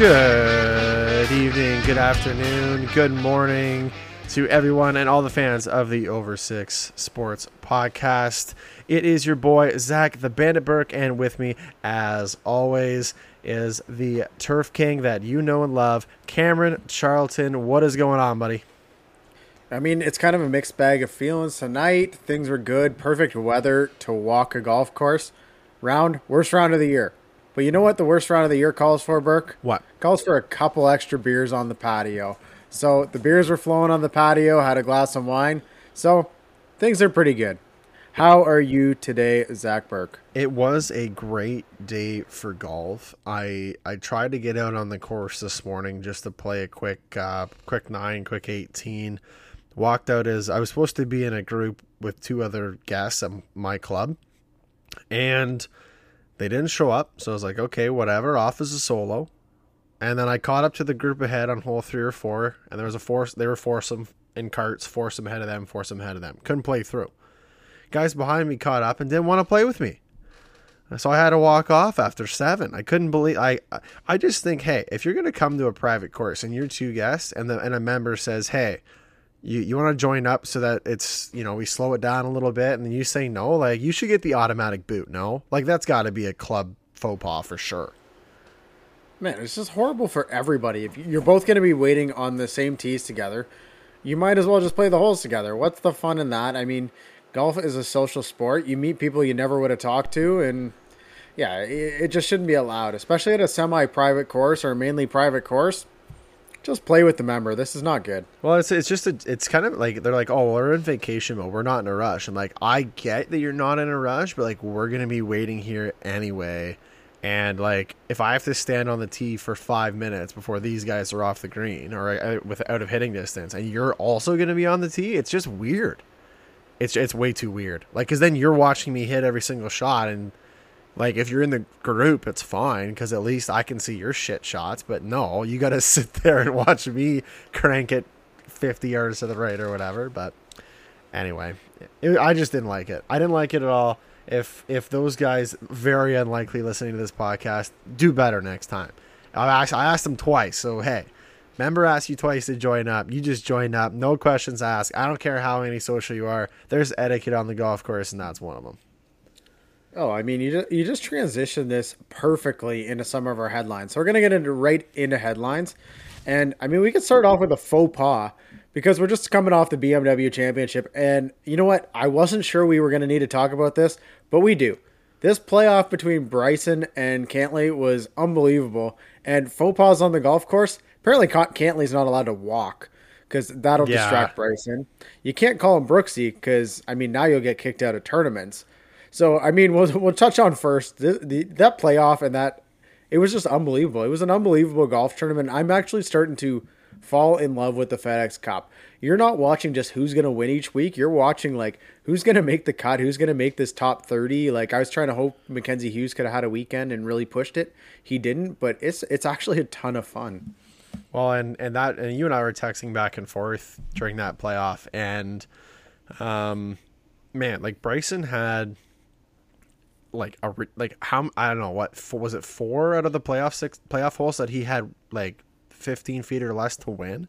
Good evening, good afternoon, good morning to everyone and all the fans of the Over Six Sports Podcast. It is your boy Zach the Bandit Burke, and with me, as always, is the Turf King that you know and love, Cameron Charlton. What is going on, buddy? I mean, it's kind of a mixed bag of feelings tonight. Things were good, perfect weather to walk a golf course. Round, worst round of the year. But you know what the worst round of the year calls for, Burke? What? Calls for a couple extra beers on the patio. So the beers were flowing on the patio, had a glass of wine. So things are pretty good. How are you today, Zach Burke? It was a great day for golf. I I tried to get out on the course this morning just to play a quick uh, quick nine, quick eighteen. Walked out as I was supposed to be in a group with two other guests at my club, and they didn't show up. So I was like, okay, whatever. Off as a solo. And then I caught up to the group ahead on hole three or four, and there was a force. They were foursome in carts, foursome ahead of them, foursome ahead of them. Couldn't play through. Guys behind me caught up and didn't want to play with me, so I had to walk off after seven. I couldn't believe. I I just think, hey, if you're gonna come to a private course and you're two guests, and the and a member says, hey, you you want to join up so that it's you know we slow it down a little bit, and then you say no, like you should get the automatic boot. No, like that's got to be a club faux pas for sure. Man, it's just horrible for everybody. If you're both going to be waiting on the same tees together, you might as well just play the holes together. What's the fun in that? I mean, golf is a social sport. You meet people you never would have talked to, and yeah, it, it just shouldn't be allowed, especially at a semi-private course or mainly private course. Just play with the member. This is not good. Well, it's it's just a, it's kind of like they're like, oh, we're in vacation mode. We're not in a rush. I'm like, I get that you're not in a rush, but like we're gonna be waiting here anyway. And like, if I have to stand on the tee for five minutes before these guys are off the green or uh, with out of hitting distance, and you're also gonna be on the tee, it's just weird. It's it's way too weird. Like, cause then you're watching me hit every single shot, and like if you're in the group, it's fine because at least I can see your shit shots. But no, you got to sit there and watch me crank it 50 yards to the right or whatever. But anyway, it, I just didn't like it. I didn't like it at all. If if those guys very unlikely listening to this podcast do better next time. I asked I asked them twice. So hey, member asked you twice to join up. You just join up. No questions asked. I don't care how many social you are. There's etiquette on the golf course, and that's one of them. Oh, I mean, you just, you just transitioned this perfectly into some of our headlines. So we're gonna get into right into headlines, and I mean, we could start off with a faux pas because we're just coming off the BMW Championship, and you know what? I wasn't sure we were gonna need to talk about this, but we do. This playoff between Bryson and Cantlay was unbelievable, and faux pas on the golf course. Apparently, Cantlay's not allowed to walk because that'll yeah. distract Bryson. You can't call him Brooksy because I mean now you'll get kicked out of tournaments. So I mean, we'll we'll touch on first the, the that playoff and that it was just unbelievable. It was an unbelievable golf tournament. I'm actually starting to fall in love with the FedEx Cup. You're not watching just who's going to win each week. You're watching like who's going to make the cut, who's going to make this top 30. Like I was trying to hope Mackenzie Hughes could have had a weekend and really pushed it. He didn't, but it's it's actually a ton of fun. Well, and and that and you and I were texting back and forth during that playoff and um man, like Bryson had like a like how I don't know what four, was it four out of the playoff six playoff holes that he had like 15 feet or less to win,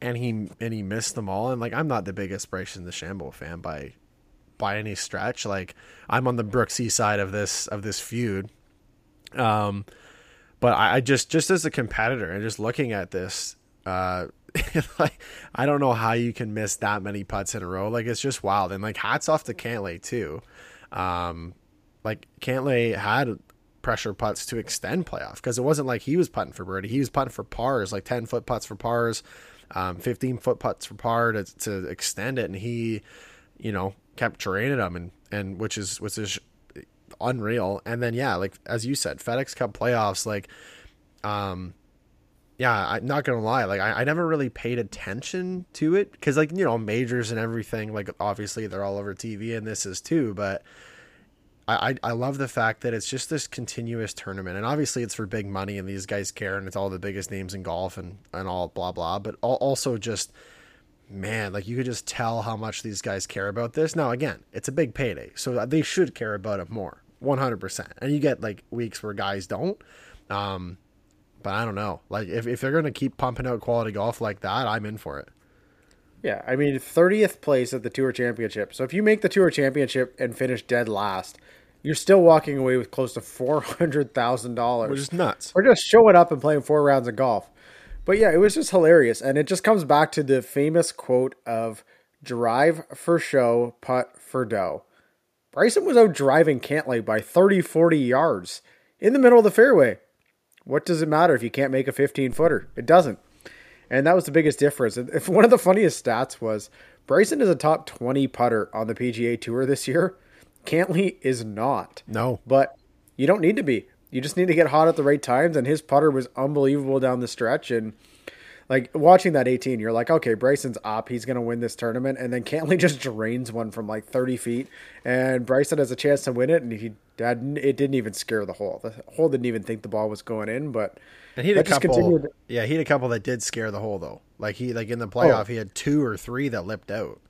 and he and he missed them all. And like I'm not the biggest Bryson DeChambeau fan by by any stretch. Like I'm on the Brooksy side of this of this feud. Um, but I, I just just as a competitor and just looking at this, uh, like I don't know how you can miss that many putts in a row. Like it's just wild. And like hats off to Cantlay too. Um, like Cantlay had pressure putts to extend playoff because it wasn't like he was putting for birdie. He was putting for pars, like 10 foot putts for pars, um, 15 foot putts for par to, to extend it. And he, you know, kept draining them and, and which is, which is unreal. And then, yeah, like, as you said, FedEx Cup playoffs, like, um, yeah, I'm not gonna lie. Like, I, I never really paid attention to it because, like, you know, majors and everything. Like, obviously, they're all over TV, and this is too. But I, I love the fact that it's just this continuous tournament, and obviously it's for big money, and these guys care, and it's all the biggest names in golf and and all blah blah. But also just man, like you could just tell how much these guys care about this. Now again, it's a big payday, so they should care about it more, one hundred percent. And you get like weeks where guys don't. Um, But I don't know. Like if if they're gonna keep pumping out quality golf like that, I'm in for it. Yeah, I mean, 30th place at the Tour Championship. So if you make the Tour Championship and finish dead last, you're still walking away with close to $400,000. Which is nuts. Or just showing up and playing four rounds of golf. But yeah, it was just hilarious. And it just comes back to the famous quote of drive for show, putt for dough. Bryson was out driving Cantlay by 30, 40 yards in the middle of the fairway. What does it matter if you can't make a 15 footer? It doesn't. And that was the biggest difference. If one of the funniest stats was Bryson is a top 20 putter on the PGA Tour this year. Cantlay is not. No. But you don't need to be. You just need to get hot at the right times. And his putter was unbelievable down the stretch. And like watching that 18, you're like, okay, Bryson's up. He's going to win this tournament. And then Cantlay just drains one from like 30 feet. And Bryson has a chance to win it. And he had, it didn't even scare the hole. The hole didn't even think the ball was going in. But and he had a couple. Continued. Yeah, he had a couple that did scare the hole though. Like he like in the oh. playoff, oh. he had two or three that lipped out.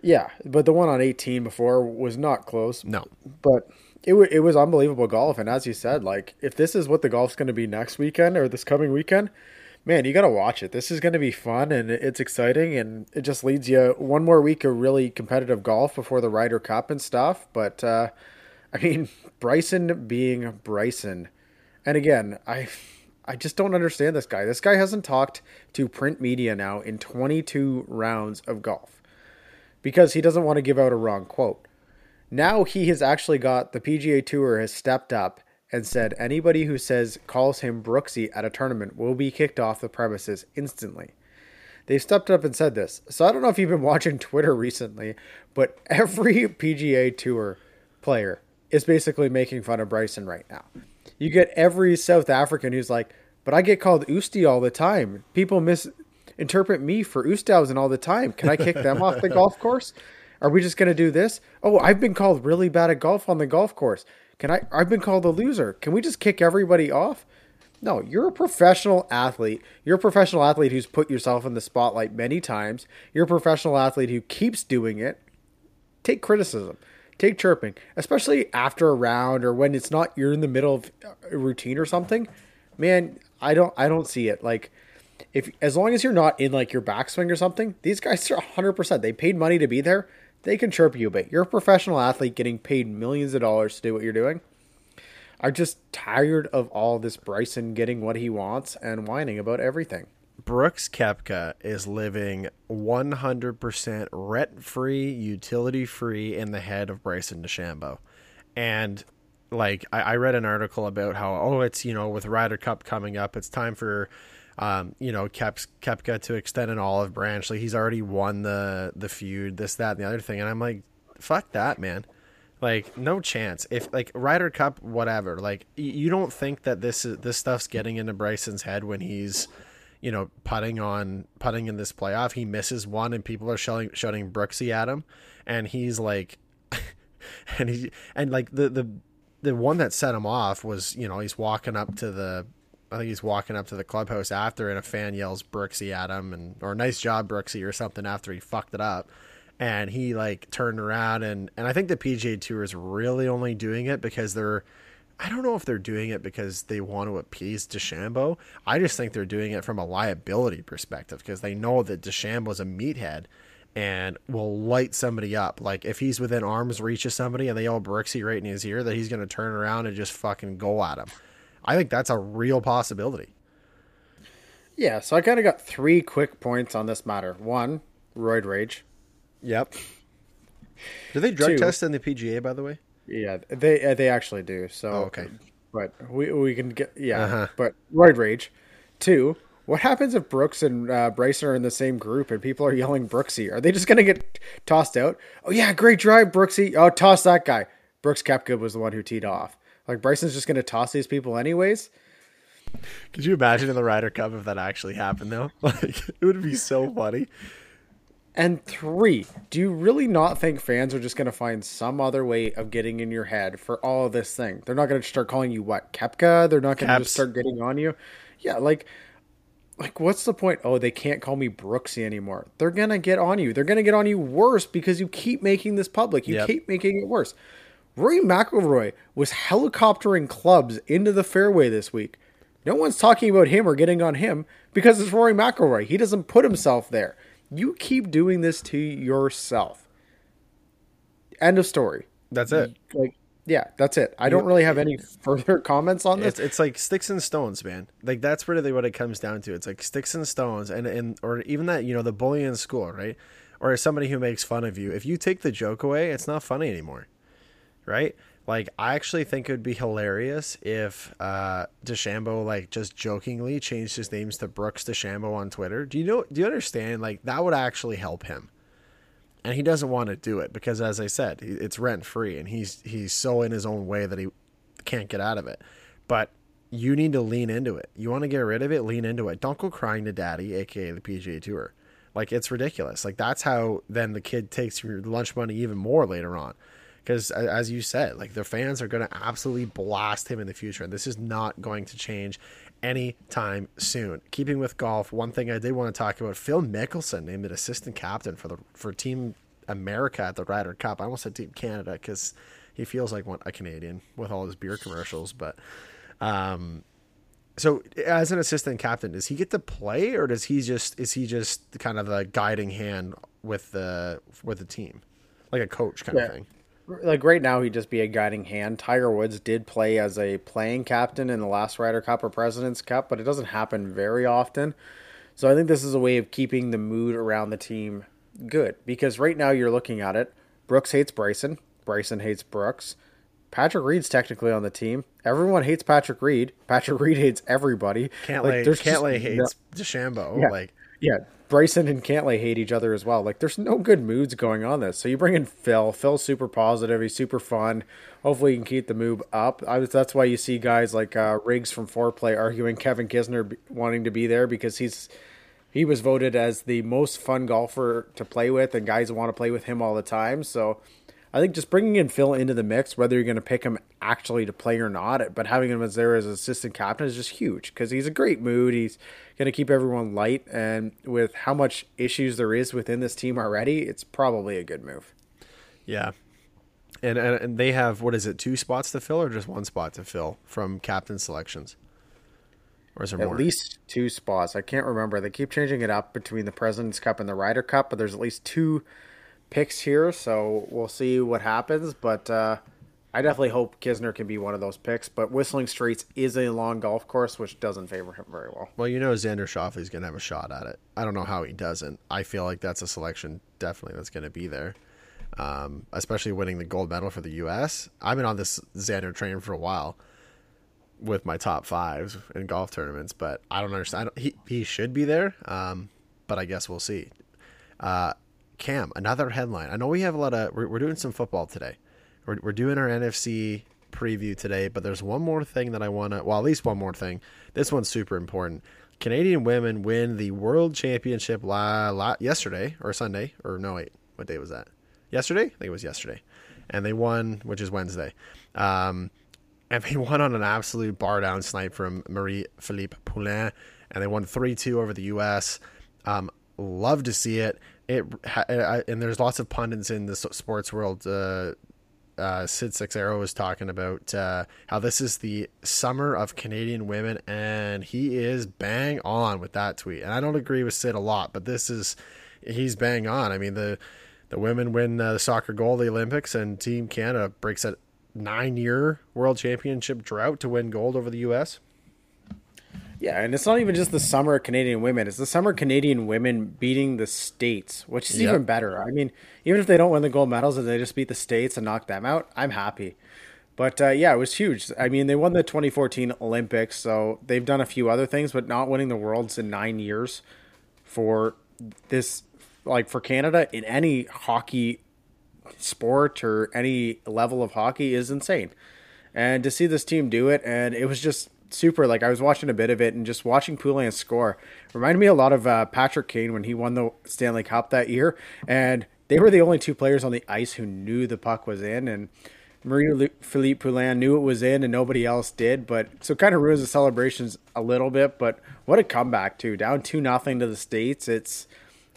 Yeah, but the one on 18 before was not close. No, but it it was unbelievable golf. And as you said, like if this is what the golf's going to be next weekend or this coming weekend, man, you got to watch it. This is going to be fun and it's exciting, and it just leads you one more week of really competitive golf before the Ryder Cup and stuff. But uh, I mean, Bryson being Bryson, and again, I I just don't understand this guy. This guy hasn't talked to print media now in 22 rounds of golf because he doesn't want to give out a wrong quote. Now he has actually got the PGA Tour has stepped up and said anybody who says calls him Brooksy at a tournament will be kicked off the premises instantly. They've stepped up and said this. So I don't know if you've been watching Twitter recently, but every PGA Tour player is basically making fun of Bryson right now. You get every South African who's like, but I get called Usti all the time. People misinterpret me for Oosthuizen all the time. Can I kick them off the golf course? Are we just going to do this? Oh, I've been called really bad at golf on the golf course. Can I? I've been called a loser. Can we just kick everybody off? No, you're a professional athlete. You're a professional athlete who's put yourself in the spotlight many times. You're a professional athlete who keeps doing it. Take criticism take chirping, especially after a round or when it's not you're in the middle of a routine or something. Man, I don't I don't see it. Like if as long as you're not in like your backswing or something, these guys are 100%. They paid money to be there. They can chirp you a bit. You're a professional athlete getting paid millions of dollars to do what you're doing. I'm just tired of all this Bryson getting what he wants and whining about everything. Brooks Koepka is living 100% rent free, utility free in the head of Bryson DeChambeau. And like, I, I, read an article about how, oh, it's, you know, with Ryder Cup coming up, it's time for, um, you know, Kep, Koepka to extend an olive branch. Like, he's already won the, the feud, this, that, and the other thing. And I'm like, fuck that, man. Like, no chance. If, like, Ryder Cup, whatever, like, you don't think that this is, this stuff's getting into Bryson's head when he's, you know, putting on putting in this playoff. He misses one, and people are shouting shouting Brooksy at him, and he's like, and he and like the the the one that set him off was you know he's walking up to the I think he's walking up to the clubhouse after, and a fan yells Brooksy at him, and or nice job Brooksy or something after he fucked it up, and he like turned around and and I think the PGA Tour is really only doing it because they're I don't know if they're doing it because they want to appease DeChambeau. I just think they're doing it from a liability perspective because they know that DeChambeau's a meathead and will light somebody up. Like if he's within arm's reach of somebody and they yell Brooksy right in his ear, that he's going to turn around and just fucking go at him. I think that's a real possibility. Yeah, so I kind of got three quick points on this matter. One, roid rage. Yep. Do they drug Two, test in the PGA, by the way? Yeah, they uh, they actually do. So oh, okay, but we we can get yeah. Uh-huh. But roid rage. Two. What happens if Brooks and uh, Bryson are in the same group and people are yelling Brooksy? Are they just gonna get tossed out? Oh yeah, great drive, Brooksy. Oh, toss that guy. Brooks Koepka was the one who teed off. Like Bryson's just gonna toss these people anyways. Could you imagine in the Ryder Cup if that actually happened though? Like it would be so funny. And three, do you really not think fans are just going to find some other way of getting in your head for all of this thing? They're not going to start calling you what Koepka. They're not going to just start getting on you. Yeah, like, like what's the point? Oh, they can't call me Brooksy anymore. They're gonna get on you. They're gonna get on you worse because you keep making this public. You yep. keep making it worse. Rory McIlroy was helicoptering clubs into the fairway this week. No one's talking about him or getting on him because it's Rory McIlroy. He doesn't put himself there. You keep doing this to yourself. End of story. That's it. Like, yeah, that's it. I don't really have any further comments on this. It's, it's like sticks and stones, man. Like that's really what it comes down to. It's like sticks and stones, and and or even that you know the bully in school, right? Or somebody who makes fun of you. If you take the joke away, it's not funny anymore, right? Like I actually think it would be hilarious if uh like just jokingly changed his names to Brooks DeChambeau on Twitter. Do you know? Do you understand? Like that would actually help him and he doesn't want to do it because as i said it's rent free and he's he's so in his own way that he can't get out of it but you need to lean into it you want to get rid of it lean into it don't go crying to daddy aka the pga tour like it's ridiculous like that's how then the kid takes your lunch money even more later on because as you said like the fans are going to absolutely blast him in the future and this is not going to change anytime soon. Keeping with golf, one thing I did want to talk about: Phil Mickelson named an assistant captain for the for Team America at the Ryder Cup. I almost said Team Canada because he feels like one a Canadian with all his beer commercials. But um, so as an assistant captain, does he get to play, or does he just is he just kind of the guiding hand with the with the team, like a coach kind yeah. of thing? Like right now he'd just be a guiding hand. Tiger Woods did play as a playing captain in the last Ryder Cup or President's Cup, but it doesn't happen very often. So I think this is a way of keeping the mood around the team good because right now you're looking at it. Brooks hates Bryson. Bryson hates Brooks. Patrick Reed's technically on the team. Everyone hates Patrick Reed. Patrick Reed hates everybody. Cantlay, like, Cantlay hates no, DeChambeau. Yeah, like yeah, Bryson and Cantlay hate each other as well. Like, there's no good moods going on this. So you bring in Phil. Phil's super positive. He's super fun. Hopefully, he can keep the move up. I that's why you see guys like uh, Riggs from Foreplay arguing Kevin Kisner wanting to be there because he's he was voted as the most fun golfer to play with, and guys want to play with him all the time. So I think just bringing in Phil into the mix, whether you're going to pick him actually to play or not, but having him as there as assistant captain is just huge because he's a great mood. He's going to keep everyone light, and with how much issues there is within this team already, it's probably a good move. Yeah, and and they have what is it, two spots to fill or just one spot to fill from captain selections? Or is there at more? least two spots. I can't remember. They keep changing it up between the President's Cup and the Ryder Cup, but there's at least two picks here, so we'll see what happens. But uh, I definitely hope Kisner can be one of those picks. But Whistling Straits is a long golf course, which doesn't favor him very well. Well, you know Xander Schauffele's going to have a shot at it. I don't know how he doesn't. I feel like that's a selection definitely that's going to be there. Um, especially winning the gold medal for the U.S. I've been on this Xander train for a while with my top fives in golf tournaments, but I don't understand. I don't, he he should be there, um, but I guess we'll see. Uh, Cam, another headline. I know we have a lot of. We're, we're doing some football today. We're, we're doing our NFC preview today, but there's one more thing that I want to. Well, at least one more thing. This one's super important. Canadian women win the World Championship la, la, yesterday or Sunday or no wait, what day was that? Yesterday, I think it was yesterday, and they won, which is Wednesday. Um, and they won on an absolute bar down snipe from Marie Philip Poulin, and they won three two over the U.S. Um, love to see it it and there's lots of pundits in the sports world. Uh, uh, Sid Seixeiro was talking about uh, how this is the summer of Canadian women, and he is bang on with that tweet. And I don't agree with Sid a lot, but this is he's bang on. I mean the the women win uh, the soccer gold, the Olympics, and Team Canada breaks a nine year World Championship drought to win gold over the U.S. Yeah, and it's not even just the summer Canadian women; it's the summer Canadian women beating the states, which is yep. even better. I mean, even if they don't win the gold medals and they just beat the states and knock them out, I'm happy. But uh, yeah, it was huge. I mean, they won the 2014 Olympics, so they've done a few other things, but not winning the worlds in nine years for this, like for Canada in any hockey sport or any level of hockey is insane. And to see this team do it, and it was just super. Like I was watching a bit of it and just watching Poulin score reminded me a lot of uh, Patrick Kane when he won the Stanley Cup that year, and they were the only two players on the ice who knew the puck was in, and Marie Philip Poulin knew it was in, and nobody else did. But so kind of ruins the celebrations a little bit. But what a comeback too! Down two nothing to the states. It's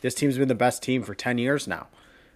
this team's been the best team for ten years now.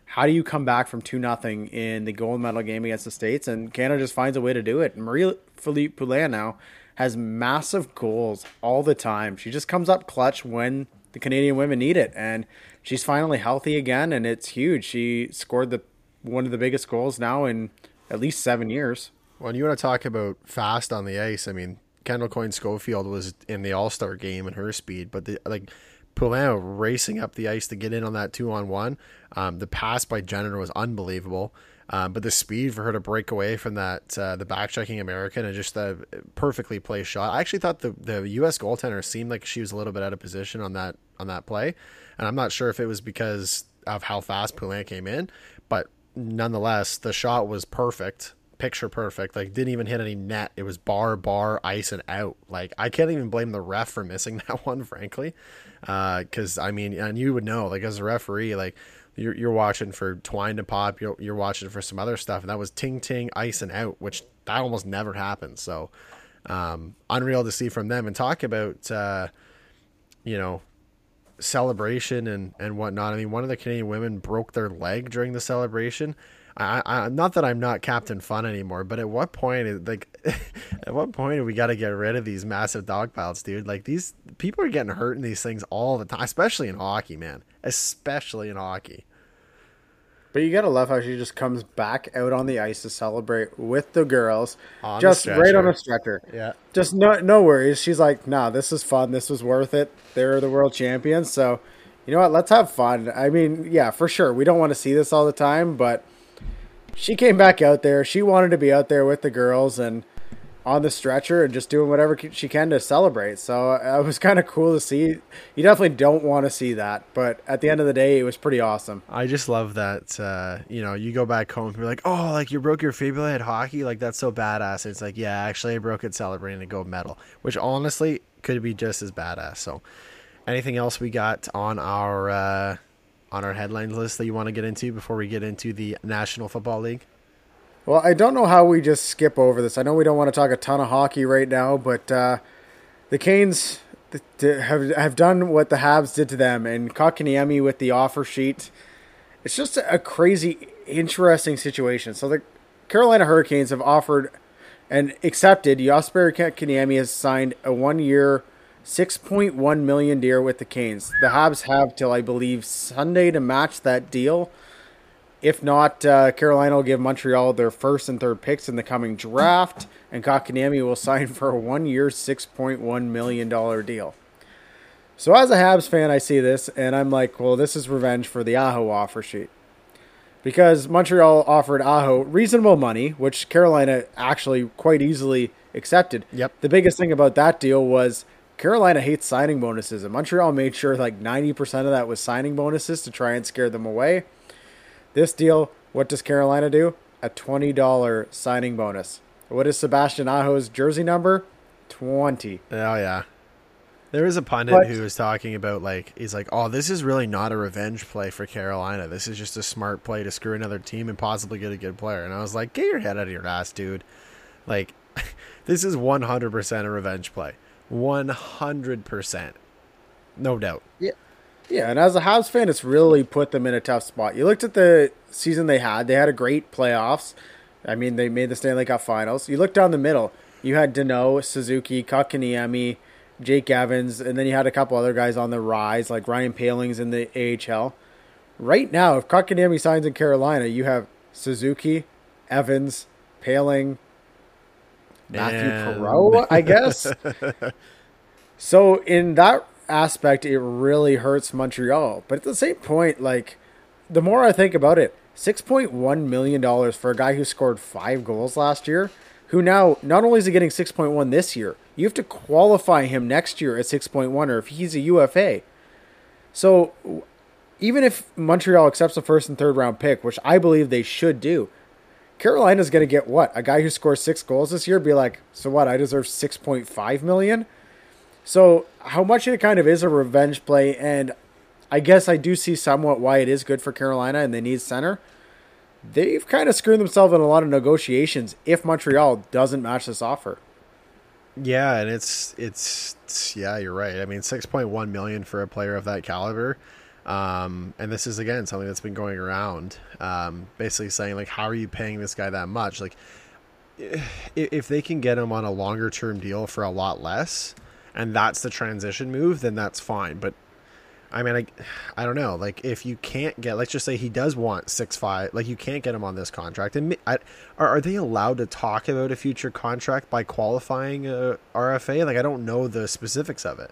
How do you come back from two nothing in the gold medal game against the states? And Canada just finds a way to do it. Marie Philip Poulin now has massive goals all the time. She just comes up clutch when the Canadian women need it, and she's finally healthy again, and it's huge. She scored the one of the biggest goals now in at least seven years. When you want to talk about fast on the ice, I mean, Kendall Coyne Schofield was in the All Star game and her speed, but the, like Poulin racing up the ice to get in on that two on one. Um, the pass by Jenner was unbelievable. Um, but the speed for her to break away from that, uh, the back checking American and just the perfectly placed shot. I actually thought the, the U.S. goaltender seemed like she was a little bit out of position on that on that play, and I'm not sure if it was because of how fast Poulin came in, but nonetheless, the shot was perfect, picture perfect. Like didn't even hit any net. It was bar, bar, ice, and out. Like I can't even blame the ref for missing that one, frankly, because uh, I mean, and you would know, like as a referee, like you're, you're watching for twine to pop, you're, you're watching for some other stuff, and that was ting ting, ice and out, which that almost never happens. So um, unreal to see from them and talk about, uh, you know, celebration and and whatnot. I mean, one of the Canadian women broke their leg during the celebration. I, I not that I'm not Captain Fun anymore, but at what point, like, at what point do we got to get rid of these massive dog piles, dude? Like these people are getting hurt in these things all the time, especially in hockey, man. Especially in hockey. But you gotta love how she just comes back out on the ice to celebrate with the girls, on just the right on a stretcher. Yeah, just no no worries. She's like, "Nah, this is fun. This was worth it. They're the world champions, so you know what? Let's have fun." I mean, yeah, for sure. We don't want to see this all the time, but she came back out there. She wanted to be out there with the girls, and on the stretcher and just doing whatever she can to celebrate. So uh, it was kind of cool to see. You definitely don't want to see that, but at the end of the day, it was pretty awesome. I just love that. Uh, you know, you go back home, you're like, oh, like you broke your fibula at hockey, like that's so badass. It's like, yeah, actually, I broke it celebrating a gold medal, which honestly could be just as badass. So, anything else we got on our uh, on our headlines list that you want to get into before we get into the National Football League? Well, I don't know how we just skip over this. I know we don't want to talk a ton of hockey right now, but uh, the Canes have have done what the Habs did to them, and Kotkaniemi with the offer sheet. It's just a crazy, interesting situation. So the Carolina Hurricanes have offered and accepted. Jesperi Kotkaniemi has signed a one-year, six point one million deal with the Canes. The Habs have till I believe Sunday to match that deal. If not, uh, Carolina will give Montreal their first and third picks in the coming draft, and Kotkaniemi will sign for a one-year, six point one million dollar deal. So, as a Habs fan, I see this and I'm like, well, this is revenge for the Aho offer sheet because Montreal offered Aho reasonable money, which Carolina actually quite easily accepted. Yep. The biggest thing about that deal was Carolina hates signing bonuses, and Montreal made sure like 90% of that was signing bonuses to try and scare them away. This deal, what does Carolina do? A $20 signing bonus. What is Sebastian Aho's jersey number? 20. Oh, yeah. There was a pundit but, who was talking about like he's like, "Oh, this is really not a revenge play for Carolina. This is just a smart play to screw another team and possibly get a good player." And I was like, "Get your head out of your ass, dude! Like, this is one hundred percent a revenge play. One hundred percent, no doubt." Yeah, yeah, and as a Habs fan, it's really put them in a tough spot. You looked at the season they had; they had a great playoffs. I mean, they made the Stanley Cup Finals. You look down the middle; you had Danault, Suzuki, Kotkaniemi, Jake Evans, and then you had a couple other guys on the rise, like Ryan Poehling's in the AHL. Right now, if Kotkaniemi signs in Carolina, you have Suzuki, Evans, Poehling, Matthew and... Perreault, I guess. so in that aspect, it really hurts Montreal. But at the same point, like the more I think about it, six point one million dollars for a guy who scored five goals last year, who now not only is he getting six point one this year, you have to qualify him next year at six point one, or if he's a UFA. So even if Montreal accepts a first and third round pick, which I believe they should do, Carolina's going to get what? A guy who scores six goals this year be like, so what? I deserve 6.5 million? So, how much it kind of is a revenge play, and I guess I do see somewhat why it is good for Carolina and they need center. They've kind of screwed themselves in a lot of negotiations if Montreal doesn't match this offer. Yeah, and it's it's, it's yeah, you're right. I mean, 6.1 million for a player of that caliber. Um, and this is again something that's been going around, um, basically saying like, how are you paying this guy that much? Like, if they can get him on a longer term deal for a lot less, and that's the transition move, then that's fine. But I mean, I, I don't know. Like, if you can't get, let's just say he does want six five, like you can't get him on this contract, and I, are are they allowed to talk about a future contract by qualifying a RFA? Like, I don't know the specifics of it.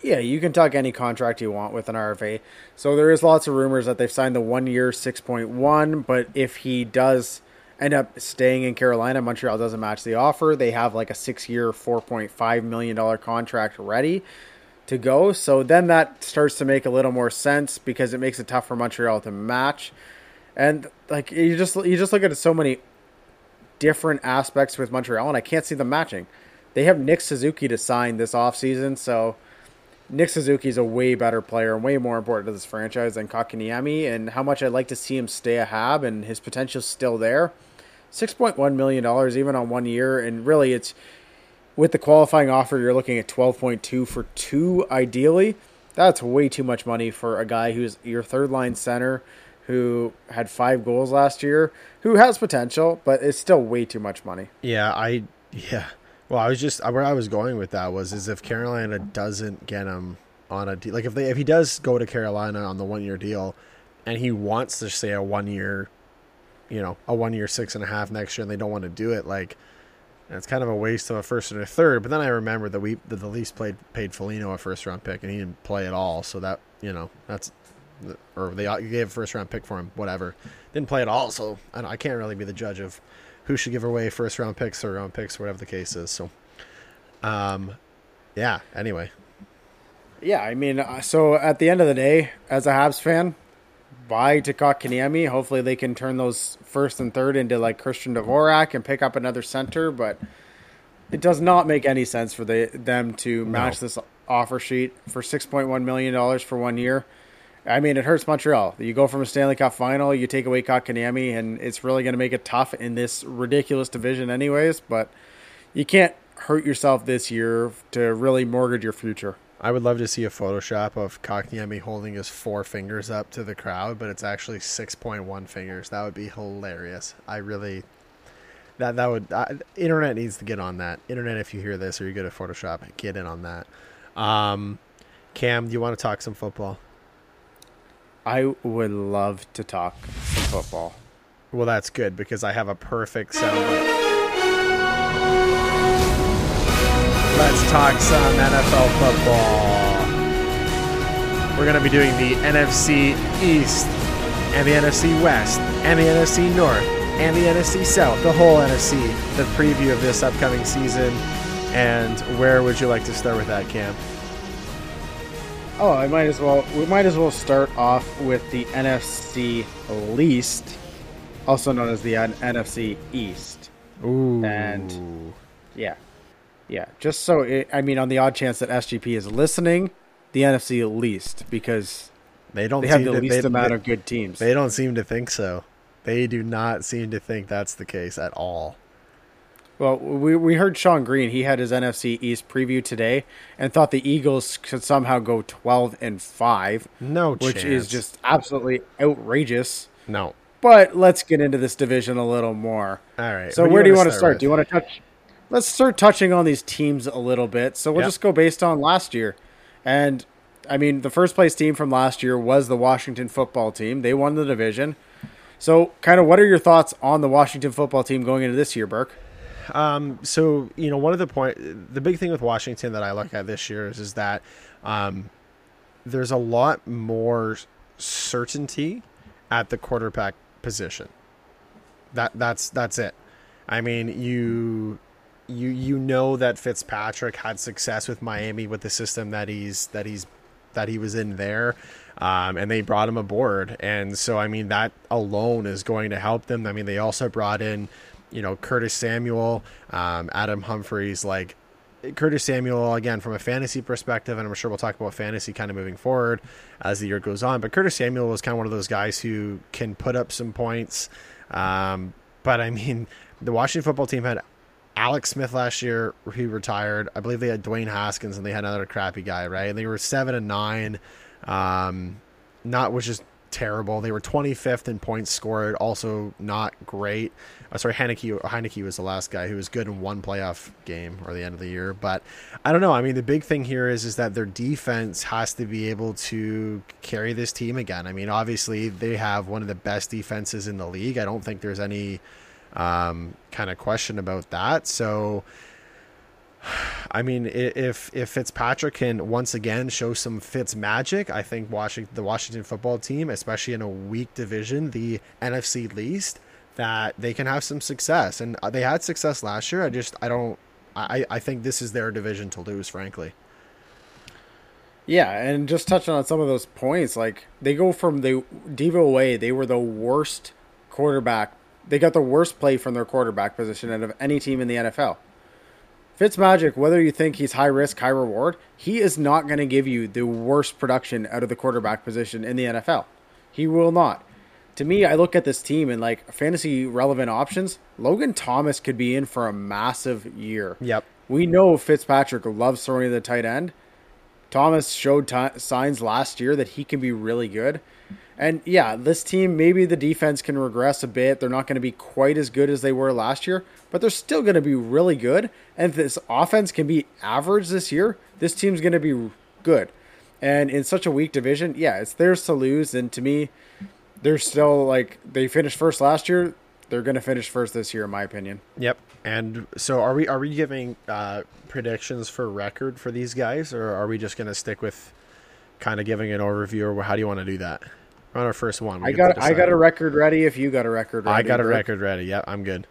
Yeah, you can talk any contract you want with an RFA. So there is lots of rumors that they've signed the one year six point one, but if he does end up staying in Carolina, Montreal doesn't match the offer. They have like a six year four point five million dollar contract ready to go. So then that starts to make a little more sense because it makes it tough for Montreal to match. And like you just you just look at so many different aspects with Montreal and I can't see them matching. They have Nick Suzuki to sign this offseason, so Nick Suzuki is a way better player and way more important to this franchise than Kotkaniemi and how much I'd like to see him stay a Hab and his potential's still there. $6.1 million even on one year and really it's with the qualifying offer, you're looking at 12.2 for two, ideally. That's way too much money for a guy who's your third line center who had five goals last year, who has potential, but it's still way too much money. Yeah, I, yeah. Well, I was just, where I was going with that was, is if Carolina doesn't get him on a deal, like if they, if he does go to Carolina on the one year deal and he wants to say a one year, you know, a one year six and a half next year and they don't want to do it, like, it's kind of a waste of a first and a third. But then I remember that we that the Leafs played paid Foligno a first round pick and he didn't play at all. So that you know that's or they gave a first round pick for him. Whatever, didn't play at all. So I, I can't really be the judge of who should give away first round picks, or round picks, whatever the case is. So, um, yeah. Anyway. Yeah, I mean, uh, so at the end of the day, as a Habs fan, bye to Kotkaniemi. Hopefully, they can turn those first and third into like Christian Dvorak and pick up another center. But it does not make any sense for the, them to match no. this offer sheet for six point one million dollars for one year. I mean, it hurts Montreal. You go from a Stanley Cup final, you take away Kotkaniemi, and it's really going to make it tough in this ridiculous division, anyways. But you can't hurt yourself this year to really mortgage your future. I would love to see a Photoshop of Kotkaniemi holding his four fingers up to the crowd, but it's actually six point one fingers. That would be hilarious. I really that that would uh, internet needs to get on that. Internet, if you hear this or you're good at Photoshop, get in on that. Um, Cam, do you want to talk some football? I would love to talk some football. Well, that's good because I have a perfect soundbite. Let's talk some NFL football. We're going to be doing the NFC East and the NFC West and the NFC North and the NFC South, the whole NFC, the preview of this upcoming season. And where would you like to start with that, Cam? Oh, I might as well. We might as well start off with the NFC least, also known as the NFC East. Ooh. And yeah, yeah, just so it, I mean, on the odd chance that SGP is listening, the NFC at least because they don't they have the to, least they, amount they, of good teams. They don't seem to think so. They do not seem to think that's the case at all. Well, we we heard Sean Green. He had his NFC East preview today and thought the Eagles could somehow go twelve and five. No, which chance. is just absolutely outrageous. No, but let's get into this division a little more. All right. So where do you want to start? Do you want to touch? Let's start touching on these teams a little bit. So we'll yep. just go based on last year. And I mean, the first place team from last year was the Washington football team. They won the division. So, kind of, what are your thoughts on the Washington football team going into this year, Burke? Um, so you know, one of the point, the big thing with Washington that I look at this year is, is that um, there's a lot more certainty at the quarterback position. That that's that's it. I mean, you you you know that Fitzpatrick had success with Miami with the system that he's that he's that he was in there, um, and they brought him aboard, and so I mean that alone is going to help them. I mean they also brought in, you know, Curtis Samuel, um, Adam Humphries, like Curtis Samuel again from a fantasy perspective, and I'm sure we'll talk about fantasy kind of moving forward as the year goes on. But Curtis Samuel was kind of one of those guys who can put up some points. Um, but I mean, the Washington football team had Alex Smith last year, he retired. I believe they had Dwayne Haskins and they had another crappy guy, right? And they were seven and nine, um, not which is terrible. They were 25th in points scored, also not great. Uh, sorry, Heinicke, Heinicke was the last guy who was good in one playoff game or the end of the year. But I don't know. I mean, the big thing here is is that their defense has to be able to carry this team again. I mean, obviously they have one of the best defenses in the league. I don't think there's any um, kind of question about that. So. I mean, if if Fitzpatrick can once again show some Fitz magic, I think Washington, the Washington football team, especially in a weak division, the NFC least, that they can have some success. And they had success last year. I just I don't I I think this is their division to lose, frankly. Yeah, and just touching on some of those points, like they go from the Devo away, they were the worst quarterback. They got the worst play from their quarterback position out of any team in the NFL. Fitzmagic, whether you think he's high risk, high reward, he is not going to give you the worst production out of the quarterback position in the NFL. He will not. To me, I look at this team and like fantasy relevant options. Logan Thomas could be in for a massive year. Yep. We know Fitzpatrick loves throwing to the tight end. Thomas showed t- signs last year that he can be really good. And yeah, this team, maybe the defense can regress a bit. They're not going to be quite as good as they were last year, but they're still going to be really good. And if this offense can be average this year, this team's going to be good. And in such a weak division, yeah, it's theirs to lose. And to me, they're still like, they finished first last year. They're going to finish first this year, in my opinion. Yep. And so, are we are we giving uh, predictions for record for these guys, or are we just going to stick with kind of giving an overview, or how do you want to do that? On our first one. I got I got a record ready. If you got a record, ready, I got a record ready. Yep, I'm good.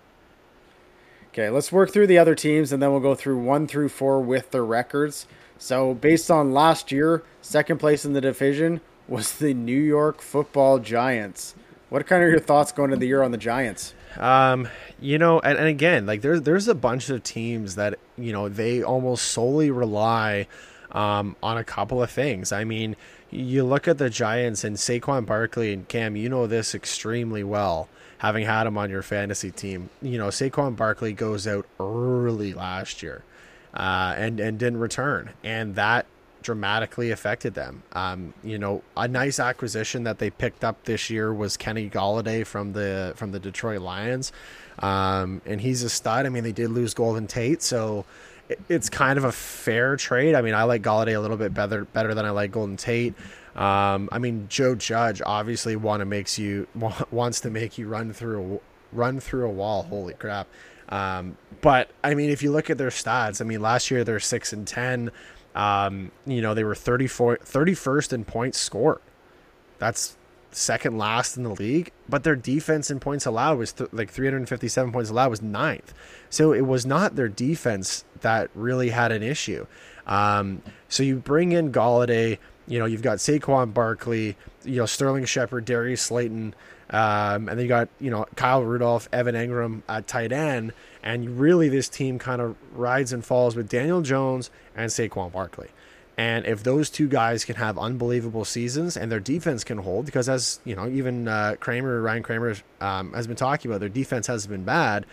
Okay, let's work through the other teams, and then we'll go through one through four with their records. So, based on last year, second place in the division was the New York Football Giants. What kind of your thoughts going into the year on the Giants? Um, you know, and, and again, like there's there's a bunch of teams that you know they almost solely rely um, on a couple of things. I mean, you look at the Giants and Saquon Barkley and Cam, you know this extremely well, having had him on your fantasy team. You know, Saquon Barkley goes out early last year uh, and, and didn't return. And that dramatically affected them. Um, you know, a nice acquisition that they picked up this year was Kenny Golladay from the from the Detroit Lions. Um, and he's a stud. I mean, they did lose Golden Tate, so it's kind of a fair trade. I mean, I like Golladay a little bit better better than I like Golden Tate. Um, I mean, Joe Judge obviously want to makes you wants to make you run through a, run through a wall. Holy crap! Um, but I mean, if you look at their stats, I mean, last year they're six and ten. Um, you know, they were 34, 31st in points scored. That's second last in the league, but their defense in points allowed was th- like 357 points allowed was ninth. So it was not their defense that really had an issue. Um, so you bring in Golladay, you know, you've got Saquon Barkley, you know, Sterling Shepard, Darius Slayton, um, and then you got, you know, Kyle Rudolph, Evan Engram at tight end. And really, this team kind of rides and falls with Daniel Jones and Saquon Barkley. And if those two guys can have unbelievable seasons and their defense can hold, because as you know, even uh, Kramer, Ryan Kramer um, has been talking about, their defense has been bad.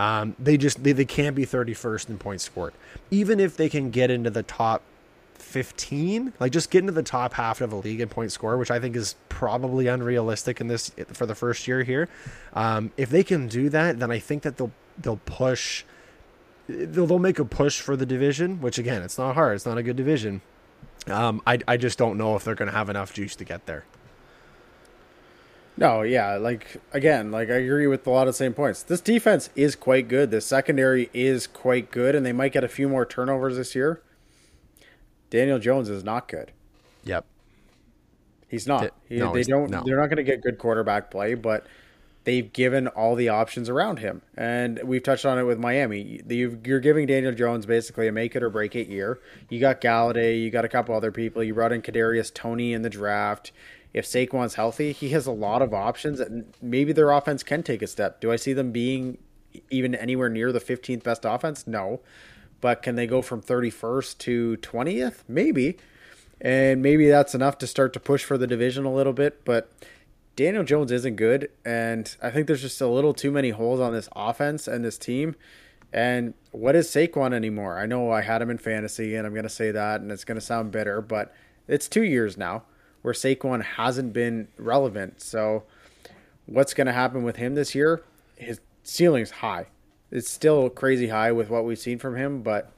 Um, they just they, they can't be 31st in points scored. Even if they can get into the top 15, like just get into the top half of a league in points score, which I think is probably unrealistic in this for the first year here. Um, if they can do that, then I think that they'll they'll push. They'll, they'll make a push for the division, which again, it's not hard. It's not a good division. Um, I, I just don't know if they're going to have enough juice to get there. No, yeah, like again, like I agree with a lot of the same points. This defense is quite good. The secondary is quite good, and they might get a few more turnovers this year. Daniel Jones is not good. Yep, he's not. He, no, they don't. No. They're not going to get good quarterback play, but they've given all the options around him. And we've touched on it with Miami. You're giving Daniel Jones basically a make it or break it year. You got Golladay, you got a couple other people. You brought in Kadarius Toney in the draft. If Saquon's healthy, he has a lot of options, and maybe their offense can take a step. Do I see them being even anywhere near the 15th best offense? No. But can they go from 31st to 20th? Maybe. And maybe that's enough to start to push for the division a little bit. But Daniel Jones isn't good, and I think there's just a little too many holes on this offense and this team. And what is Saquon anymore? I know I had him in fantasy, and I'm going to say that, and it's going to sound bitter, but it's two years now. Where Saquon hasn't been relevant. So, what's going to happen with him this year? His ceiling's high. It's still crazy high with what we've seen from him, but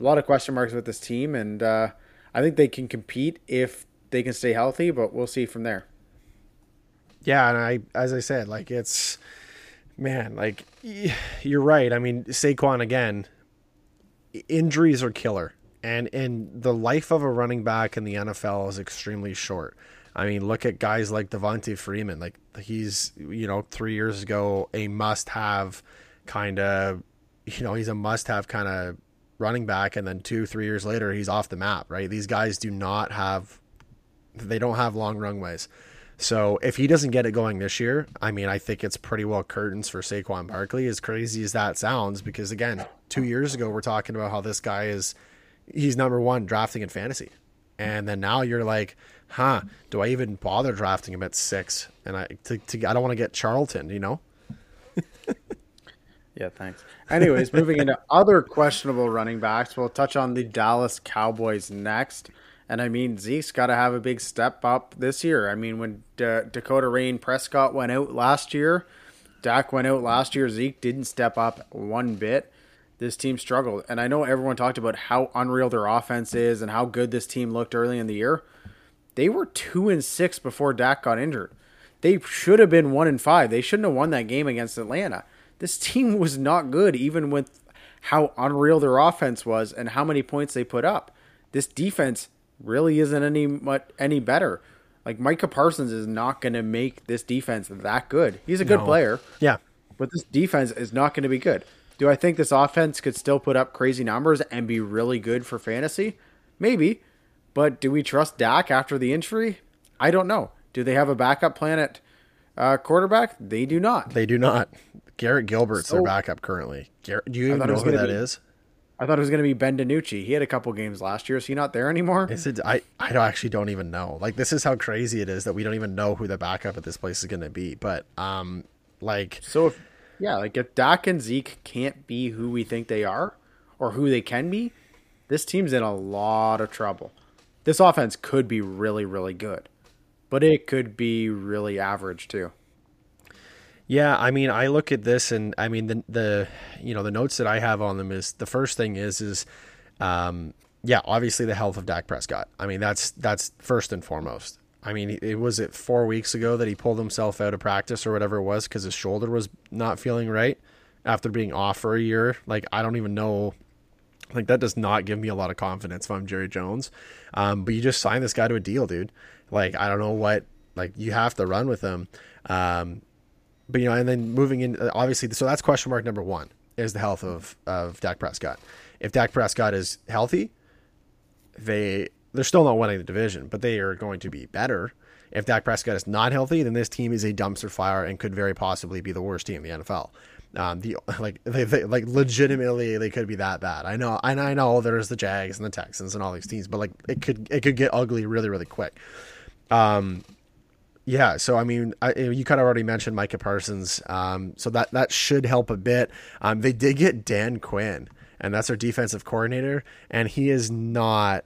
a lot of question marks with this team, and uh, I think they can compete if they can stay healthy, but we'll see from there. Yeah, and I, as I said, like it's, man, like you're right. I mean, Saquon again, injuries are killer, and and the life of a running back in the NFL is extremely short. I mean, look at guys like Devonta Freeman. Like he's, you know, three years ago a must-have kind of, you know, he's a must-have kind of running back, and then two, three years later, he's off the map. Right? These guys do not have, they don't have long runways. So if he doesn't get it going this year, I mean, I think it's pretty well curtains for Saquon Barkley. As crazy as that sounds, because again, two years ago we're talking about how this guy is, he's number one drafting in fantasy, and then now you're like, huh? Do I even bother drafting him at six? And I to, to I don't want to get Charlton, you know. yeah, thanks. Anyways, moving into other questionable running backs, we'll touch on the Dallas Cowboys next. And I mean, Zeke's got to have a big step up this year. I mean, when D- Dakota Rain Prescott went out last year, Dak went out last year, Zeke didn't step up one bit. This team struggled. And I know everyone talked about how unreal their offense is and how good this team looked early in the year. They were two and six before Dak got injured. They should have been one and five. They shouldn't have won that game against Atlanta. This team was not good, even with how unreal their offense was and how many points they put up. This defense really isn't any much any better. Like Micah Parsons is not going to make this defense that good. He's a good no. player. Yeah. But this defense is not going to be good. Do I think this offense could still put up crazy numbers and be really good for fantasy? Maybe. But do we trust Dak after the injury? I don't know. Do they have a backup plan at uh, quarterback? They do not. They do not. Garrett Gilbert's so, their backup currently. Garrett, do you even know who that be, is? I thought it was going to be Ben DiNucci. He had a couple games last year. Is he not there anymore? Is it? I I actually don't even know. Like this is how crazy it is that we don't even know who the backup at this place is going to be. But um, like so if yeah, like if Dak and Zeke can't be who we think they are or who they can be, this team's in a lot of trouble. This offense could be really really good, but it could be really average too. Yeah, I mean, I look at this and I mean the the you know the notes that I have on them is the first thing is is um yeah, obviously the health of Dak Prescott. I mean, that's that's first and foremost. I mean, it was it 4 weeks ago that he pulled himself out of practice or whatever it was cuz his shoulder was not feeling right after being off for a year. Like I don't even know like that does not give me a lot of confidence if I'm Jerry Jones. Um, but you just signed this guy to a deal, dude. Like I don't know what like you have to run with him. Um, but you know, and then moving in, uh, obviously, so that's question mark number one is the health of of Dak Prescott. If Dak Prescott is healthy, they they're still not winning the division, but they are going to be better. If Dak Prescott is not healthy, then this team is a dumpster fire and could very possibly be the worst team in the NFL. Um, the like they, they, like legitimately they could be that bad. I know, and I know there's the Jags and the Texans and all these teams, but like it could it could get ugly really really quick. Um, yeah, so I mean, I, you kind of already mentioned Micah Parsons, um, so that that should help a bit. Um, they did get Dan Quinn, and that's our defensive coordinator, and he is not.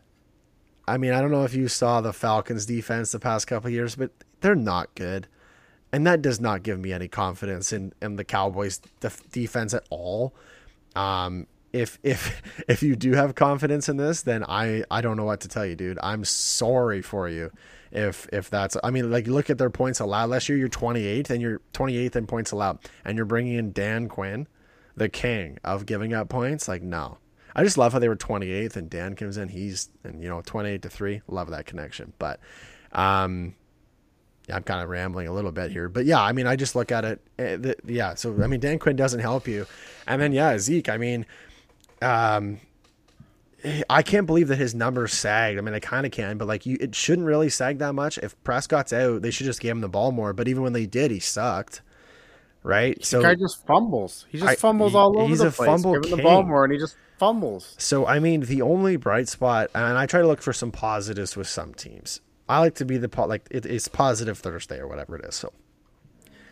I mean, I don't know if you saw the Falcons' defense the past couple years, but they're not good, and that does not give me any confidence in in the Cowboys' def- defense at all. Um, if if if you do have confidence in this, then I I don't know what to tell you, dude. I'm sorry for you if if that's I mean like look at their points allowed last year you're 28th and you're 28th in points allowed and you're bringing in Dan Quinn the king of giving up points like no I just love how they were 28th and Dan comes in he's and you know 28 to 3 love that connection but um yeah, I'm kind of rambling a little bit here, but yeah, I mean, I just look at it. Uh, the, yeah, so I mean, Dan Quinn doesn't help you, and then yeah, Zeke. I mean, um, I can't believe that his numbers sagged. I mean, I kind of can, but like you, it shouldn't really sag that much. If Prescott's out, they should just give him the ball more. But even when they did, he sucked. Right. So guy just fumbles. He just I, fumbles all over he's the a place. Fumble give him the ball more, and he just fumbles. So I mean, the only bright spot, and I try to look for some positives with some teams. I like to be the like it, it's positive Thursday or whatever it is. So,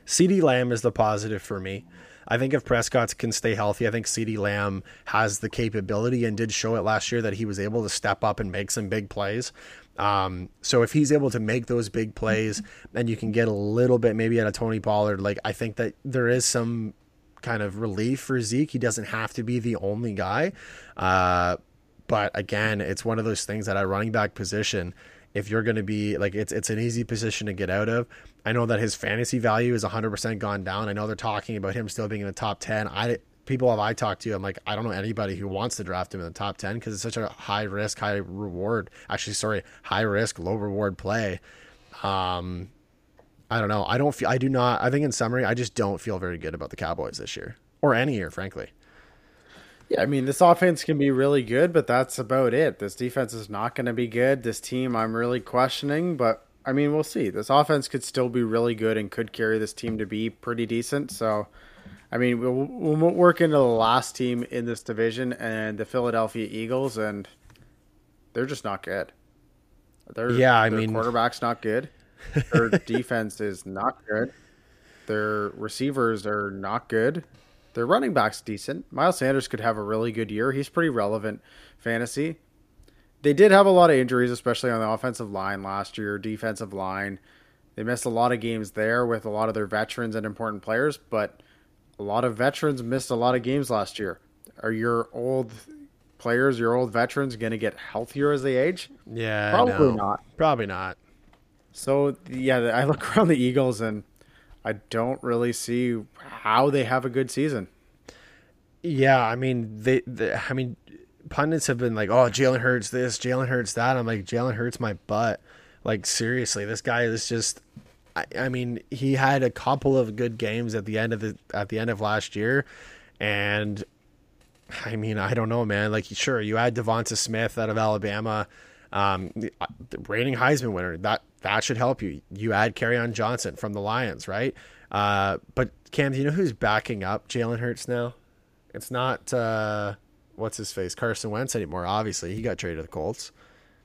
CeeDee Lamb is the positive for me. I think if Prescott can stay healthy, I think CeeDee Lamb has the capability and did show it last year that he was able to step up and make some big plays. Um, so if he's able to make those big plays and you can get a little bit maybe out of Tony Pollard, like I think that there is some kind of relief for Zeke. He doesn't have to be the only guy. Uh, but again, it's one of those things that at running back position, if you're going to be like it's it's an easy position to get out of. I know that his fantasy value is 100% gone down. I know they're talking about him still being in the top 10. I people have I talked to, I'm like I don't know anybody who wants to draft him in the top 10 because it's such a high risk, high reward. Actually, sorry, high risk, low reward play. Um, I don't know. I don't feel. I do not. I think in summary, I just don't feel very good about the Cowboys this year or any year, frankly. Yeah, I mean, this offense can be really good, but that's about it. This defense is not going to be good. This team, I'm really questioning, but I mean, we'll see. This offense could still be really good and could carry this team to be pretty decent. So, I mean, we'll, we'll work into the last team in this division and the Philadelphia Eagles, and they're just not good. They're, yeah, I their mean, quarterback's not good. Their defense is not good. Their receivers are not good. Their running back's decent. Miles Sanders could have a really good year. He's pretty relevant fantasy. They did have a lot of injuries, especially on the offensive line last year, defensive line. They missed a lot of games there with a lot of their veterans and important players, but a lot of veterans missed a lot of games last year. Are your old players, your old veterans, going to get healthier as they age? Yeah, probably no. not. Probably not. So yeah, I look around the Eagles and I don't really see how they have a good season. Yeah, I mean they, they I mean pundits have been like, "Oh, Jalen Hurts this, Jalen Hurts that." I'm like, Jalen Hurts my butt. Like seriously, this guy is just. I, I mean, he had a couple of good games at the end of the at the end of last year, and I mean, I don't know, man. Like, sure, you had Devonta Smith out of Alabama, um, the reigning Heisman winner. That that should help you. You add Kerryon Johnson from the Lions, right? Uh, but Cam, do you know who's backing up Jalen Hurts now? It's not uh, what's his face Carson Wentz anymore. Obviously, he got traded to the Colts.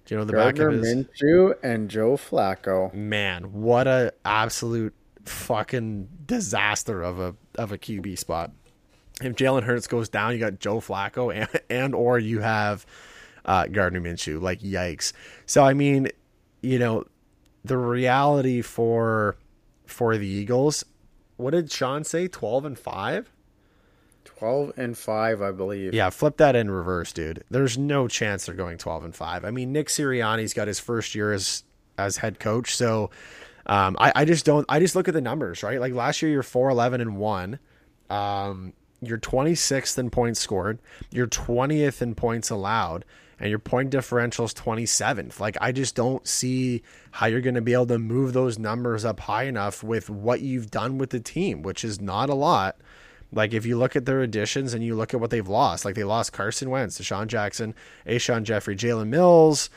Do you know the Gardner backup is Minshew and Joe Flacco? Man, what a absolute fucking disaster of a of a QB spot. If Jalen Hurts goes down, you got Joe Flacco and and or you have uh, Gardner Minshew. Like yikes. So I mean, you know, the reality for for the Eagles. What did Sean say? Twelve and five. 12 and 5 i believe Yeah, flip that in reverse, dude. There's no chance they're going 12 and 5. I mean, Nick Sirianni's got his first year as as head coach, so um, I, I just don't. I just look at the numbers, right? Like last year, you're 4 11 and one. Um, you're 26th in points scored. You're 20th in points allowed, and your point differential is 27th. Like I just don't see how you're going to be able to move those numbers up high enough with what you've done with the team, which is not a lot. Like if you look at their additions and you look at what they've lost, like they lost Carson Wentz, DeSean Jackson, Alshon Jeffery, Jalen Mills,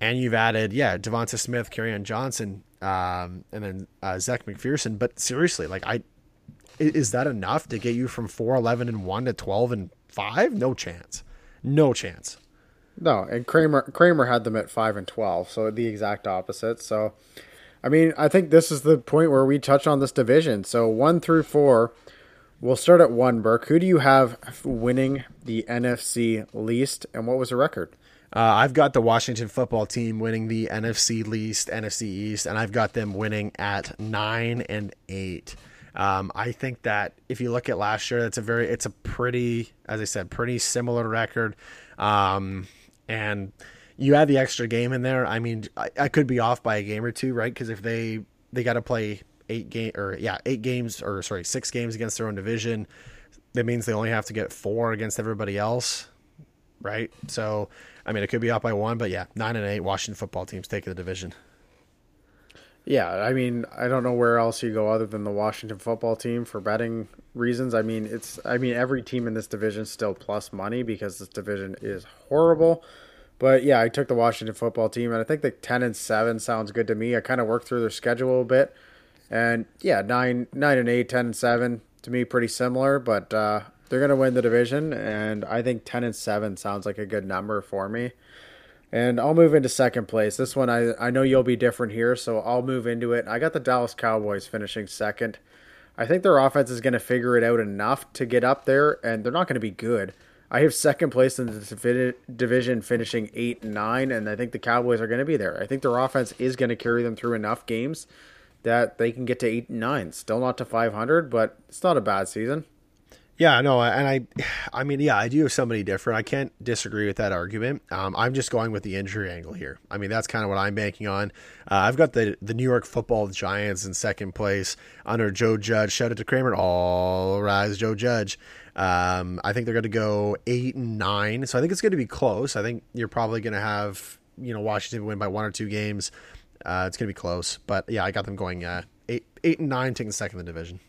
and you've added yeah Devonta Smith, Kerryon Johnson, um, and then uh, Zech McPhearson. But seriously, like I, is that enough to get you from four eleven and one to twelve and five? No chance, no chance. No, and Kramer Kramer had them at five and twelve, so the exact opposite. So, I mean, I think this is the point where we touch on this division. So one through four We'll start at one, Burke. Who do you have winning the NFC least, and what was the record? Uh, I've got the Washington football team winning the NFC least, NFC East, and I've got them winning at nine and eight. Um, I think that if you look at last year, that's a very, it's a pretty, as I said, pretty similar record. Um, and you add the extra game in there. I mean, I, I could be off by a game or two, right? Because if they they got to play eight game or yeah eight games or sorry six games against their own division that means they only have to get four against everybody else right so i mean it could be up by one but yeah nine and eight washington football teams taking the division yeah i mean i don't know where else you go other than the washington football team for betting reasons i mean it's i mean every team in this division still plus money because this division is horrible but yeah i took the washington football team and i think the 10 and 7 sounds good to me i kind of worked through their schedule a bit and yeah, nine, nine and eight, 10 and seven to me, pretty similar. But uh, they're to win the division, and I think 10 and seven sounds like a good number for me. And I'll move into second place. This one, I I know you'll be different here, so I'll move into it. I got the Dallas Cowboys finishing second. I think their offense is going to figure it out enough to get up there, and they're not going to be good. I have second place in the division, finishing eight and nine, and I think the Cowboys are going to be there. I think their offense is going to carry them through enough games that they can get to eight and nine. Still not to five hundred, but it's not a bad season. Yeah, no, and I, I mean, yeah, I do have somebody different. I can't disagree with that argument. Um, I'm just going with the injury angle here. I mean, that's kind of what I'm banking on. Uh, I've got the the New York Football Giants in second place under Joe Judge. Shout out to Kramer. All rise, Joe Judge. Um, I think they're going to go eight and nine, so I think it's going to be close. I think you're probably going to have you know Washington win by one or two games. Uh, it's going to be close, but yeah, I got them going uh, eight eight and nine, taking second in the division.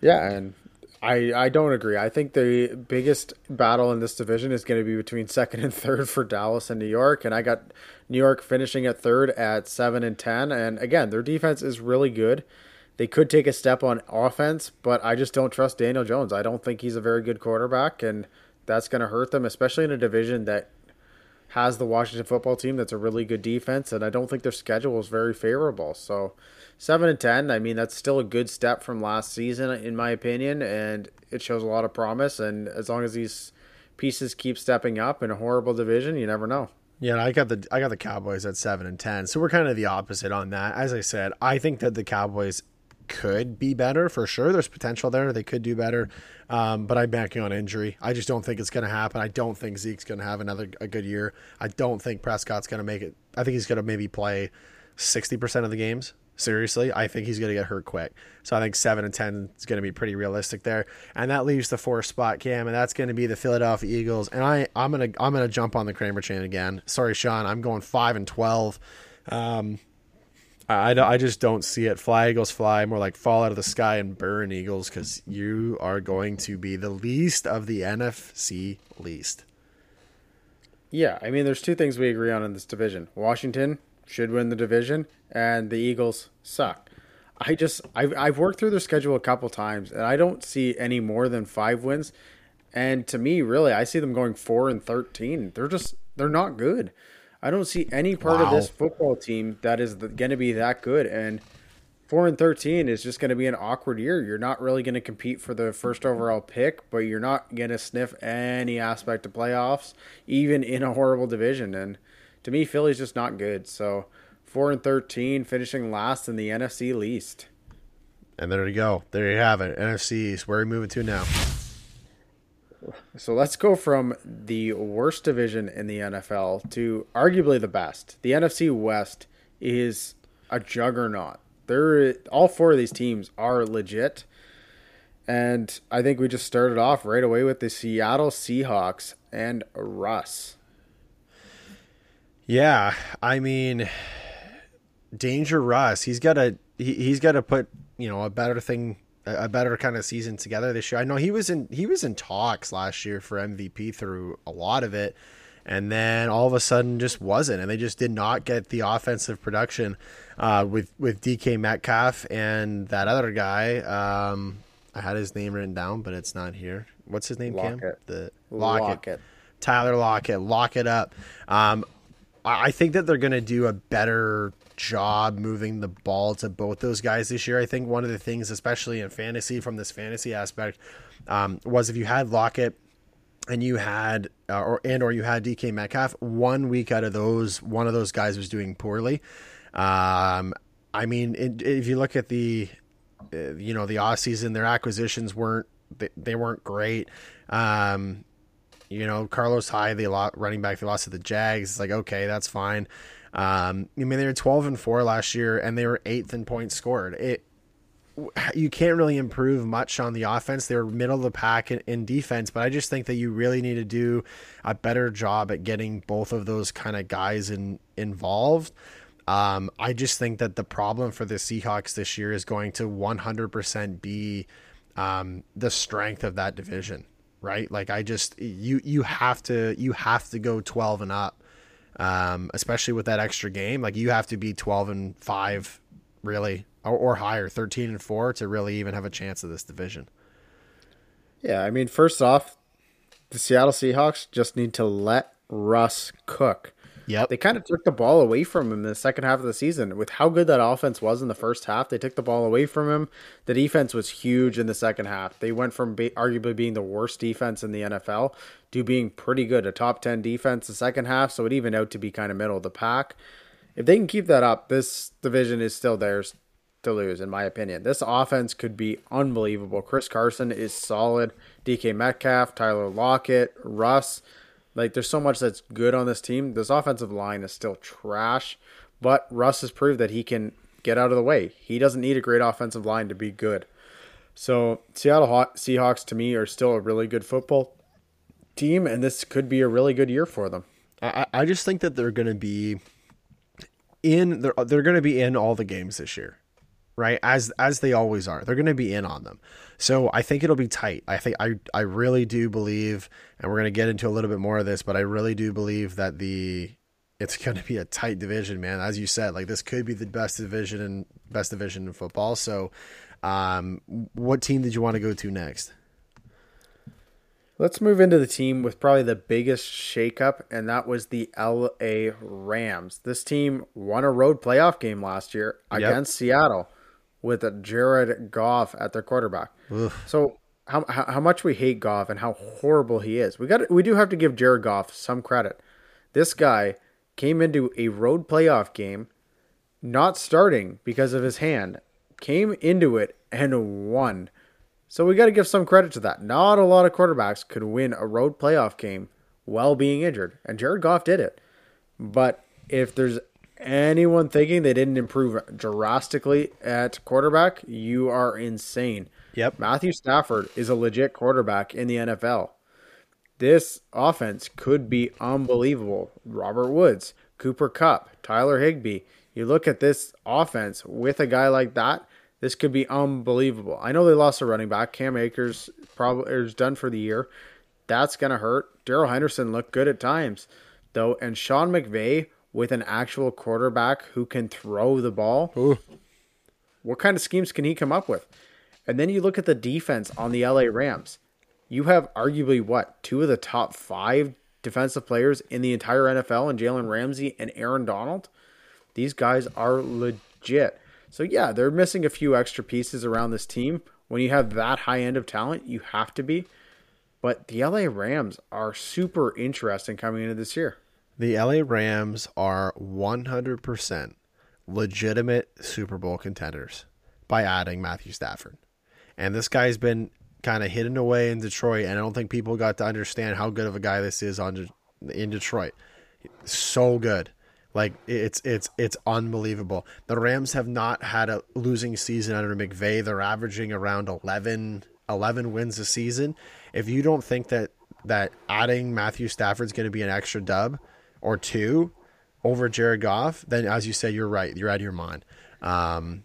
Yeah, and I, I don't agree. I think the biggest battle in this division is going to be between second and third for Dallas and New York. And I got New York finishing at third at seven and ten. And again, their defense is really good. They could take a step on offense, but I just don't trust Daniel Jones. I don't think he's a very good quarterback, and that's going to hurt them, especially in a division that has the Washington football team that's a really good defense. And I don't think their schedule is very favorable. So seven and ten. I mean, that's still a good step from last season, in my opinion, and it shows a lot of promise. And as long as these pieces keep stepping up in a horrible division, you never know. Yeah, I got the I got the Cowboys at seven and ten, so we're kind of the opposite on that. As I said, I think that the Cowboys could be better for sure. There's potential there; they could do better, um, but I'm banking on injury. I just don't think it's going to happen. I don't think Zeke's going to have another a good year. I don't think Prescott's going to make it. I think he's going to maybe play sixty percent of the games. Seriously, I think he's going to get hurt quick. So I think seven and ten is going to be pretty realistic there, and that leaves the fourth spot, Cam, and that's going to be the Philadelphia Eagles. And I, I'm gonna, I'm gonna jump on the Kramer chain again. Sorry, Sean, I'm going five and twelve. Um, I, I just don't see it. Fly Eagles fly, more like fall out of the sky and burn Eagles because you are going to be the least of the NFC least. Yeah, I mean, there's two things we agree on in this division. Washington should win the division, and the Eagles suck. I just I've I've worked through their schedule a couple times, and I don't see any more than five wins. And to me, really, I see them going four and thirteen. They're just they're not good. I don't see any part wow. of this football team that is going to be that good. And four and thirteen is just going to be an awkward year. You're not really going to compete for the first overall pick, but you're not going to sniff any aspect of playoffs, even in a horrible division. And to me, Philly's just not good. So four and thirteen, finishing last in the NFC least. And there you go. There you have it. NFC East. Where are we moving to now? So let's go from the worst division in the NFL to arguably the best. The NFC West is a juggernaut. They're all four of these teams are legit. And I think we just started off right away with the Seattle Seahawks and Russ. Yeah, I mean, Danger Russ. He's got to he, he's got to put you know a better thing, a better kind of season together this year. I know he was in he was in talks last year for MVP through a lot of it, and then all of a sudden just wasn't, and they just did not get the offensive production uh, with with DK Metcalf and that other guy. Um, I had his name written down, but it's not here. What's his name? Lockett. Cam? The Lockett. Lockett. Tyler Lockett. Lock it up. Um, I think that they're going to do a better job moving the ball to both those guys this year. I think one of the things, especially in fantasy, from this fantasy aspect, um, was if you had Lockett and you had uh, or and or you had DK Metcalf, one week out of those, one of those guys was doing poorly. Um, I mean, it, if you look at the, uh, you know, the off season, their acquisitions weren't they, they weren't great. Um, you know, Carlos Hyde, the lot running back, they lost to the Jags. It's like okay, that's fine. Um, I mean, they were twelve and four last year, and they were eighth in points scored. It you can't really improve much on the offense. They're middle of the pack in, in, defense, but I just think that you really need to do a better job at getting both of those kind of guys in, involved. Um, I just think that the problem for the Seahawks this year is going to 100% be um, the strength of that division right? Like I just you you have to you have to go 12 and up. Um, especially with that extra game, like you have to be 12 and 5 really or, or higher, 13 and 4 to really even have a chance of this division. Yeah, I mean, first off, the Seattle Seahawks just need to let Russ cook. Yep. They kind of took the ball away from him in the second half of the season. With how good that offense was in the first half, they took the ball away from him. The defense was huge in the second half. They went from be- arguably being the worst defense in the NFL to being pretty good, a top 10 defense the second half, so it evened out to be kind of middle of the pack. If they can keep that up, this division is still theirs to lose, in my opinion. This offense could be unbelievable. Chris Carson is solid. DK Metcalf, Tyler Lockett, Russ. Like, there's so much that's good on this team. This offensive line is still trash, but Russ has proved that he can get out of the way. He doesn't need a great offensive line to be good. So, Seattle Seahawks to me are still a really good football team, and this could be a really good year for them. I, I just think that they're going to be in they're they're going to be in all the games this year right as as they always are they're going to be in on them so i think it'll be tight. I think i i really do believe and we're going to get into a little bit more of this but i really do believe that the it's going to be a tight division man. As you said like this could be the best division and best division in football. So um what team did you want to go to next? Let's move into the team with probably the biggest shakeup, and that was the LA Rams. This team won a road playoff game last year yep. against Seattle with Jared Goff at their quarterback. Oof. So how, how much we hate Goff and how horrible he is. We got we do have to give Jared Goff some credit. This guy came into a road playoff game not starting because of his hand, came into it and won. So we got to give some credit to that. Not a lot of quarterbacks could win a road playoff game while being injured, and Jared Goff did it. But if there's anyone thinking they didn't improve drastically at quarterback, you are insane. Yep. Matthew Stafford is a legit quarterback in the NFL. This offense could be unbelievable. Robert Woods, Cooper Kupp, Tyler Higbee. You look at this offense with a guy like that, this could be unbelievable. I know they lost a running back. Cam Akers probably is done for the year. That's gonna hurt. Darrell Henderson looked good at times, though, and Sean McVay with an actual quarterback who can throw the ball. Ooh. What kind of schemes can he come up with? And then you look at the defense on the LA Rams. You have arguably what two of the top five defensive players in the entire NFL, and Jalen Ramsey and Aaron Donald. These guys are legit. So yeah, they're missing a few extra pieces around this team. When you have that high end of talent, you have to be. But the LA Rams are super interesting coming into this year. The LA Rams are 100% legitimate Super Bowl contenders by adding Matthew Stafford. And this guy's been kind of hidden away in Detroit, and I don't think people got to understand how good of a guy this is on in Detroit. So good. Like it's it's it's unbelievable. The Rams have not had a losing season under McVay. They're averaging around 11, 11 wins a season. If you don't think that that adding Matthew Stafford's going to be an extra dub or two over Jared Goff, then as you say, you're right. You're out of your mind. Um,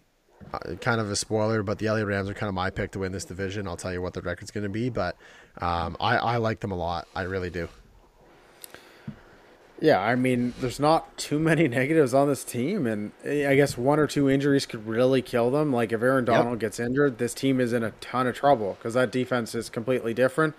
uh, kind of a spoiler, but the LA Rams are kind of my pick to win this division. I'll tell you what the record's going to be, but um, I, I like them a lot. I really do. Yeah, I mean, there's not too many negatives on this team, and I guess one or two injuries could really kill them. Like if Aaron Donald yep. gets injured, this team is in a ton of trouble because that defense is completely different.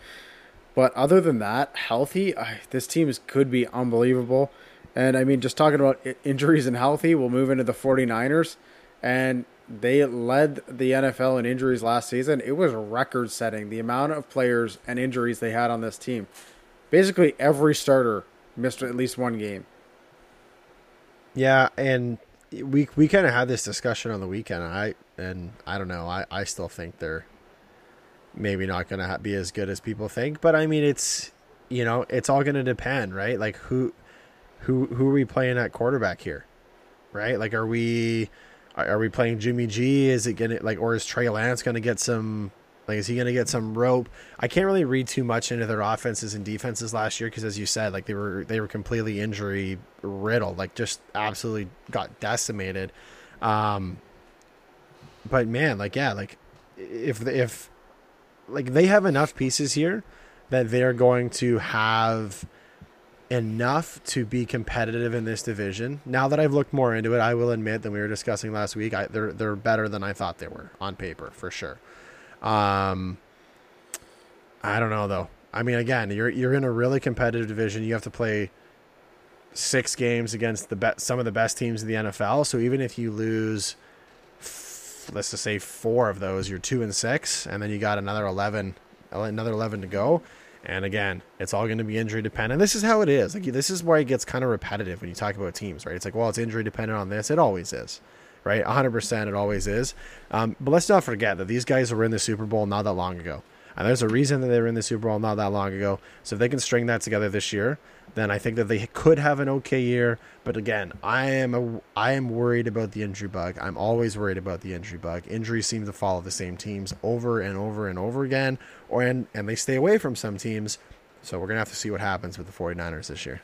But other than that, healthy, this team is, could be unbelievable. And I mean, just talking about injuries and healthy, we'll move into the 49ers. And they led the NFL in injuries last season. It was record setting the amount of players and injuries they had on this team. Basically, every starter missed at least one game. Yeah, and we we kind of had this discussion on the weekend. I and I don't know. I I still think they're maybe not going to be as good as people think, but I mean it's you know, it's all going to depend, right? Like who who who are we playing at quarterback here? Right? Like are we are we playing Jimmy G? Is it to like or is Trey Lance going to get some like, is he going to get some rope? I can't really read too much into their offenses and defenses last year because, as you said, like they were they were completely injury riddled, like just absolutely got decimated. Um, but man, like yeah, like if if like they have enough pieces here that they're going to have enough to be competitive in this division. Now that I've looked more into it, I will admit that we were discussing last week. I, they're they're better than I thought they were on paper for sure. Um, I don't know though. I mean, again, you're you're in a really competitive division. You have to play six games against the be- some of the best teams in the NFL. So even if you lose, let's just say four of those, you're two and six, and then you got another eleven, another eleven to go. And again, it's all going to be injury dependent. This is how it is. Like this is where it gets kind of repetitive when you talk about teams, right? It's like, well, it's injury dependent on this. It always is, right? 100%. It always is. Um, but let's not forget that these guys were in the Super Bowl not that long ago, and there's a reason that they were in the Super Bowl not that long ago. So if they can string that together this year, then I think that they could have an okay year. But again, I am a, I am worried about the injury bug. I'm always worried about the injury bug. Injuries seem to follow the same teams over and over and over again, or and, and they stay away from some teams. So we're gonna have to see what happens with the 49ers this year.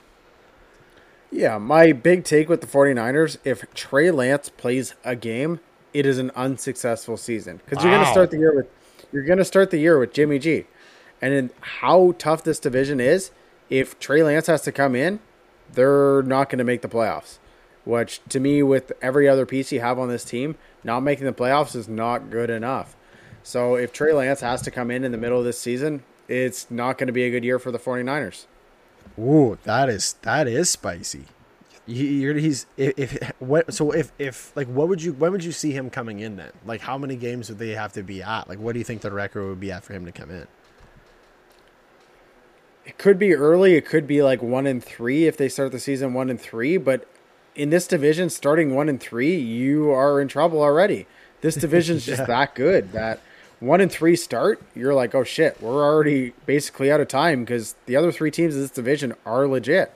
Yeah, my big take with the 49ers, if Trey Lance plays a game, it is an unsuccessful season. Because you're gonna start the year with you're gonna start the year with Jimmy G. And in how tough this division is, if Trey Lance has to come in, they're not going to make the playoffs. Which to me, with every other piece you have on this team, not making the playoffs is not good enough. So if Trey Lance has to come in in the middle of this season, it's not going to be a good year for the 49ers. Ooh, that is that is spicy. He, he's if, if what so if if like what would you when would you see him coming in then? Like how many games would they have to be at? Like what do you think the record would be at for him to come in? It could be early. It could be like one and three if they start the season one and three. But in this division, starting one and three, you are in trouble already. This division's yeah. just that good that one and three start, you're like, oh shit, we're already basically out of time because the other three teams in this division are legit.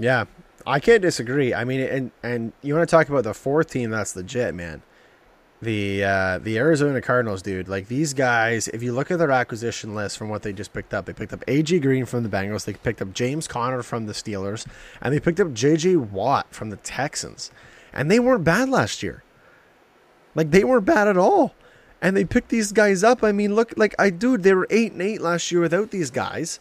Yeah, I can't disagree. I mean, and and you want to talk about the fourth team that's legit, man the uh, the Arizona Cardinals, dude. Like these guys, if you look at their acquisition list from what they just picked up, they picked up AJ Green from the Bengals, they picked up James Conner from the Steelers, and they picked up JJ Watt from the Texans, and they weren't bad last year. Like they weren't bad at all, and they picked these guys up. I mean, look, like I dude, they were eight and eight last year without these guys.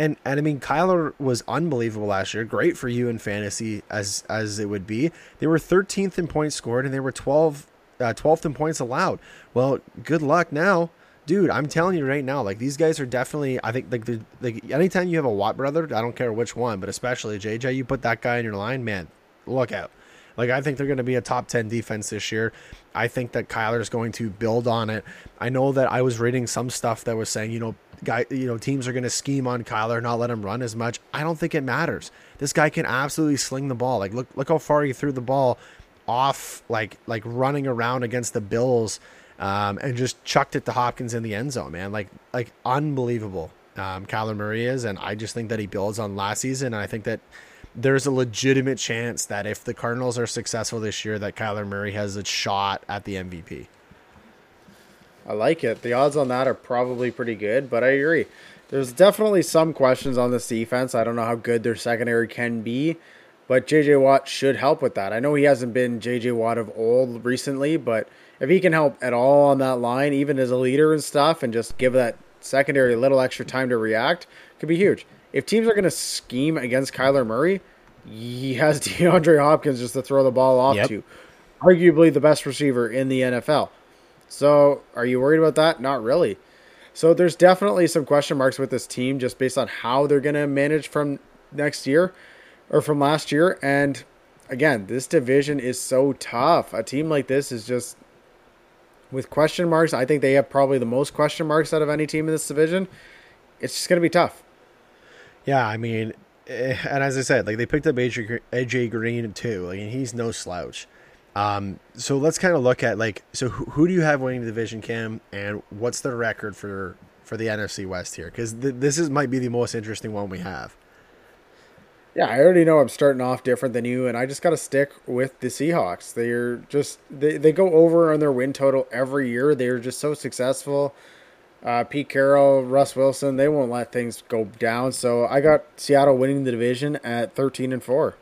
And, and I mean Kyler was unbelievable last year. Great for you in fantasy as as it would be. They were 13th in points scored and they were 12 uh, 12th in points allowed. Well, good luck now. Dude, I'm telling you right now, like these guys are definitely. I think like the like anytime you have a Watt brother, I don't care which one, but especially JJ, you put that guy in your line, man, look out. Like I think they're going to be a top 10 defense this year. I think that Kyler is going to build on it. I know that I was reading some stuff that was saying, you know, guy, you know, teams are going to scheme on Kyler, not let him run as much. I don't think it matters. This guy can absolutely sling the ball. Like look look how far he threw the ball off like like running around against the Bills um, and just chucked it to Hopkins in the end zone, man. Like like unbelievable. Um, Kyler Murray is, and I just think that he builds on last season. And I think that there's a legitimate chance that if the Cardinals are successful this year, that Kyler Murray has a shot at the MVP. I like it. The odds on that are probably pretty good, but I agree. There's definitely some questions on this defense. I don't know how good their secondary can be. But JJ Watt should help with that. I know he hasn't been JJ Watt of old recently, but if he can help at all on that line, even as a leader and stuff, and just give that secondary a little extra time to react, could be huge. If teams are going to scheme against Kyler Murray, he has DeAndre Hopkins just to throw the ball off yep. to. Arguably the best receiver in the NFL. So, are you worried about that? Not really. So, there's definitely some question marks with this team just based on how they're going to manage from next year or from last year. And again, this division is so tough. A team like this is just with question marks. I think they have probably the most question marks out of any team in this division. It's just going to be tough. Yeah, I mean, eh, and as I said, like they picked up AJ, AJ Green too. Like he's no slouch. Um, so let's kind of look at like, so who, who, do you have winning the division, Cam, and what's the record for for the NFC West here? Because th- this is might be the most interesting one we have. Yeah, I already know I'm starting off different than you, and I just got to stick with the Seahawks. They're just they, they go over on their win total every year. They're just so successful. Uh, Pete Carroll, Russ Wilson, they won't let things go down. So I got Seattle winning the division at 13 and four.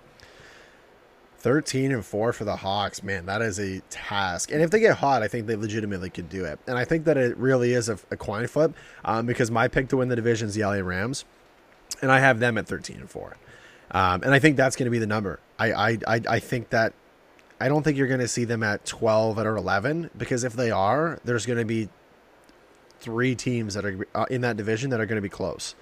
13 and 4 for the Hawks, man, that is a task. And if they get hot, I think they legitimately could do it. And I think that it really is a, a coin flip um, because my pick to win the division is the LA Rams, and I have them at 13 and 4. Um, and I think that's going to be the number. I, I, I, I think that I don't think you're going to see them at 12 or 11 because if they are, there's going to be three teams that are uh, in that division that are going to be close.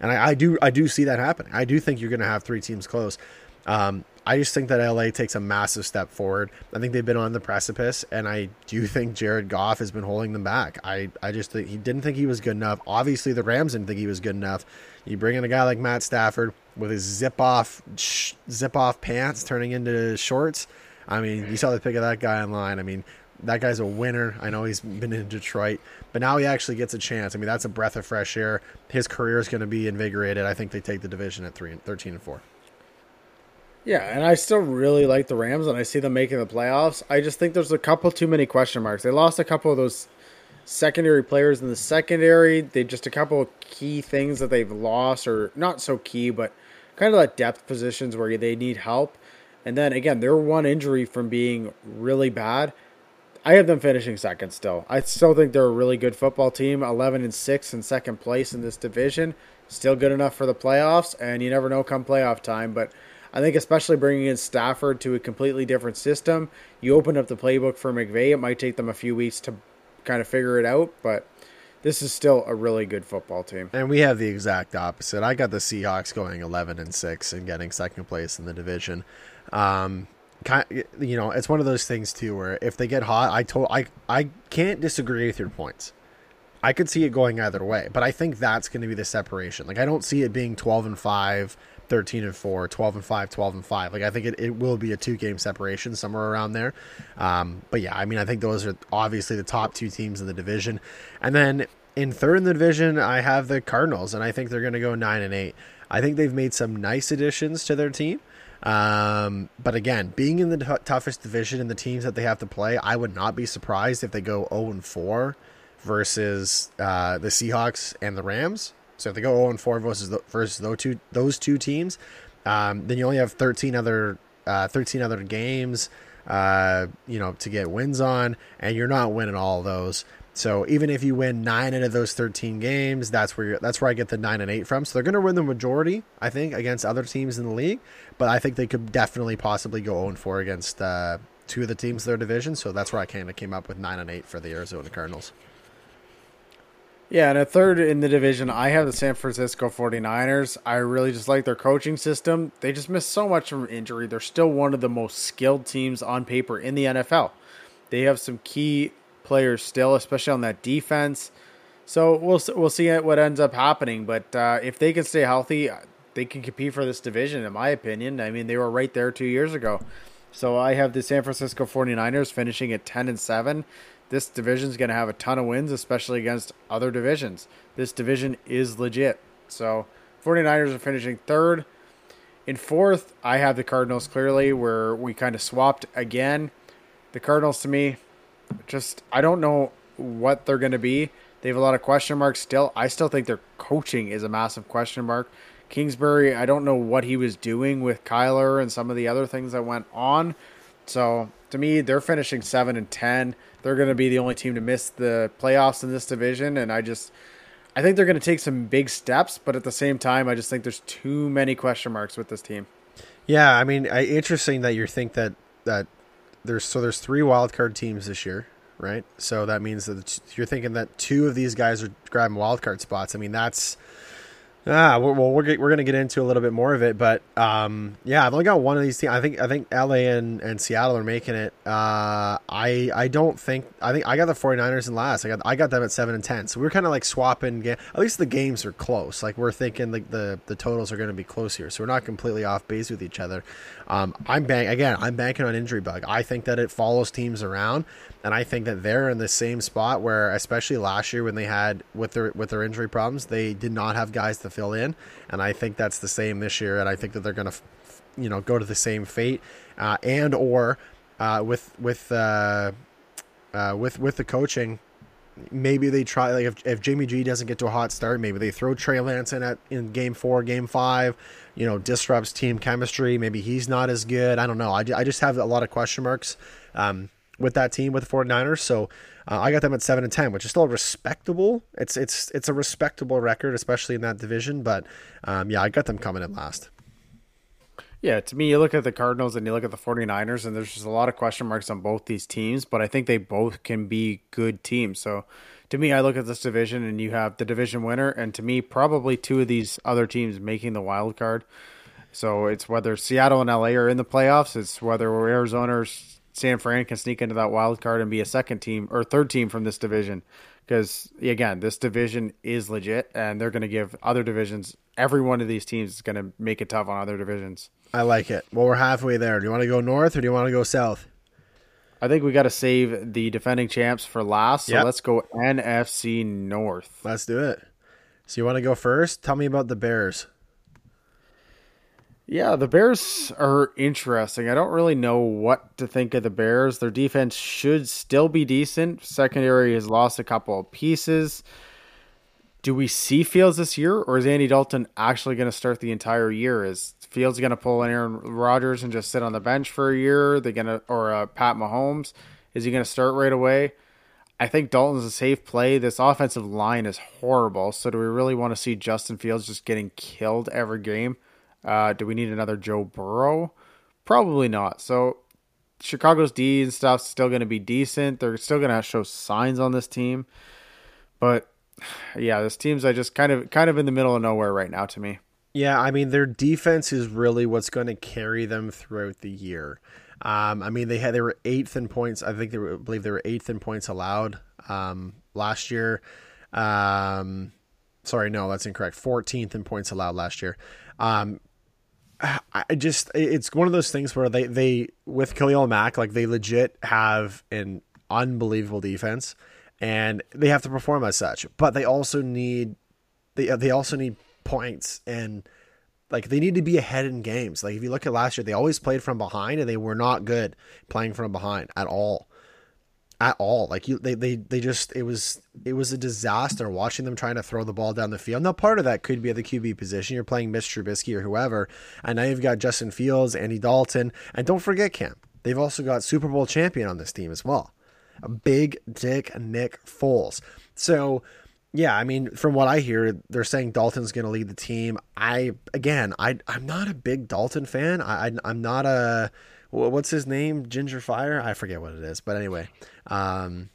And I, I, do I do see that happening. I do think you're going to have three teams close. Um, I just think that LA takes a massive step forward. I think they've been on the precipice, and I do think Jared Goff has been holding them back. I, I just think he didn't think he was good enough. Obviously, the Rams didn't think he was good enough. You bring in a guy like Matt Stafford with his zip off zip off pants turning into shorts. I mean, you saw the pic of that guy online. I mean, that guy's a winner. I know he's been in Detroit, but now he actually gets a chance. I mean, that's a breath of fresh air. His career is going to be invigorated. I think they take the division at three, 13 and 4. Yeah, and I still really like the Rams, and I see them making the playoffs. I just think there's a couple too many question marks. They lost a couple of those secondary players in the secondary. They just a couple of key things that they've lost, or not so key, but kind of like depth positions where they need help. And then again, they're one injury from being really bad. I have them finishing second still. I still think they're a really good football team. Eleven and six in second place in this division, still good enough for the playoffs. And you never know come playoff time, but I think especially bringing in Stafford to a completely different system, you open up the playbook for McVay. It might take them a few weeks to kind of figure it out, but this is still a really good football team. And we have the exact opposite. I got the Seahawks going 11 and 6 and getting second place in the division. Um, you know, it's one of those things too where if they get hot, I told I I can't disagree with your points. I could see it going either way, but I think that's going to be the separation. Like I don't see it being 12 and 5 13 and 4, 12 and 5, 12 and 5. Like I think it, it will be a two game separation somewhere around there. Um, but yeah, I mean, I think those are obviously the top two teams in the division. And then in third in the division, I have the Cardinals, and I think they're going to go 9 and 8. I think they've made some nice additions to their team. Um, but again, being in the t- toughest division and the teams that they have to play, I would not be surprised if they go 0 and 4 versus uh, the Seahawks and the Rams. So if they go 0 and 4 versus the, versus those two those two teams, um, then you only have 13 other uh, 13 other games, uh, you know, to get wins on, and you're not winning all those. So even if you win nine out of those 13 games, that's where that's where I get the nine and eight from. So they're going to win the majority, I think, against other teams in the league. But I think they could definitely possibly go 0 and 4 against uh, two of the teams in their division. So that's where I kind of came up with nine and eight for the Arizona Cardinals. Yeah, and a third in the division, I have the San Francisco 49ers. I really just like their coaching system. They just missed so much from injury. They're still one of the most skilled teams on paper in the NFL. They have some key players still, especially on that defense. So we'll we'll see what ends up happening. But uh, if they can stay healthy, they can compete for this division, in my opinion. I mean, they were right there two years ago. So I have the San Francisco 49ers finishing at 10 and 7 this division is going to have a ton of wins, especially against other divisions. This division is legit. So 49ers are finishing third. In fourth, I have the Cardinals clearly, where we kind of swapped again. The Cardinals, to me, just, I don't know what they're going to be. They have a lot of question marks still. I still think their coaching is a massive question mark. Kingsbury, I don't know what he was doing with Kyler and some of the other things that went on. So to me, they're finishing seven and ten. They're going to be the only team to miss the playoffs in this division, and I just, I think they're going to take some big steps. But at the same time, I just think there's too many question marks with this team. Yeah, I mean, I, interesting that you think that that there's so there's three wild card teams this year, right? So that means that you're thinking that two of these guys are grabbing wild card spots. I mean, that's Ah, well, we're we're gonna get into a little bit more of it, but um, yeah, I've only got one of these teams. I think I think LA and, and Seattle are making it. Uh, I I don't think I think I got the 49ers in last. I got I got them at seven and ten. So we're kind of like swapping. At least the games are close. Like we're thinking like the the totals are going to be close here, so we're not completely off base with each other. Um, I'm bank again. I'm banking on injury bug. I think that it follows teams around. And I think that they're in the same spot where, especially last year when they had with their with their injury problems, they did not have guys to fill in. And I think that's the same this year. And I think that they're going to, you know, go to the same fate, uh, and or uh, with with uh, uh, with with the coaching. Maybe they try like if, if Jimmy G doesn't get to a hot start, maybe they throw Trey Lance in at in game four, game five. You know, disrupts team chemistry. Maybe he's not as good. I don't know. I, I just have a lot of question marks. Um, with that team with the 49ers. So uh, I got them at 7 and 10, which is still respectable. It's it's it's a respectable record, especially in that division. But um, yeah, I got them coming in last. Yeah, to me, you look at the Cardinals and you look at the 49ers, and there's just a lot of question marks on both these teams, but I think they both can be good teams. So to me, I look at this division and you have the division winner, and to me, probably two of these other teams making the wild card. So it's whether Seattle and LA are in the playoffs. It's whether Arizona or San Fran can sneak into that wild card and be a second team or third team from this division. Because again, this division is legit, and they're going to give other divisions. Every one of these teams is going to make it tough on other divisions. I like it. Well, we're halfway there. Do you want to go north or do you want to go south? I think we got to save the defending champs for last. So Yep. let's go NFC North. Let's do it. So you want to go first? Tell me about the Bears. Yeah, the Bears are interesting. I don't really know what to think of the Bears. Their defense should still be decent. Secondary has lost a couple of pieces. Do we see Fields this year, or is Andy Dalton actually going to start the entire year? Is Fields going to pull an Aaron Rodgers and just sit on the bench for a year? They going to or uh, Pat Mahomes? Is he going to start right away? I think Dalton's a safe play. This offensive line is horrible. So do we really want to see Justin Fields just getting killed every game? Uh, do we need another Joe Burrow? Probably not. So Chicago's D and stuff's still going to be decent. They're still going to show signs on this team, but yeah, this team's I just kind of kind of in the middle of nowhere right now to me. Yeah, I mean their defense is really what's going to carry them throughout the year. Um, I mean they had they were eighth in points. I think they were, I believe they were eighth in points allowed um, last year. Um, sorry, no, that's incorrect. Fourteenth in points allowed last year. Um, I just it's one of those things where they they with Khalil Mack like they legit have an unbelievable defense and they have to perform as such but they also need they uh, they also need points and like they need to be ahead in games like if you look at last year they always played from behind and they were not good playing from behind at all at all. Like you, they, they, they just it was it was a disaster watching them trying to throw the ball down the field. Now part of that could be at the QB position. You're playing Mitch Trubisky or whoever, and now you've got Justin Fields, Andy Dalton, and don't forget Cam. They've also got Super Bowl champion on this team as well, big dick Nick Foles. So. Yeah, I mean, from what I hear, they're saying Dalton's going to lead the team. I again, I I'm not a big Dalton fan. I, I I'm not a what's his name ginger fire i forget what it is but anyway um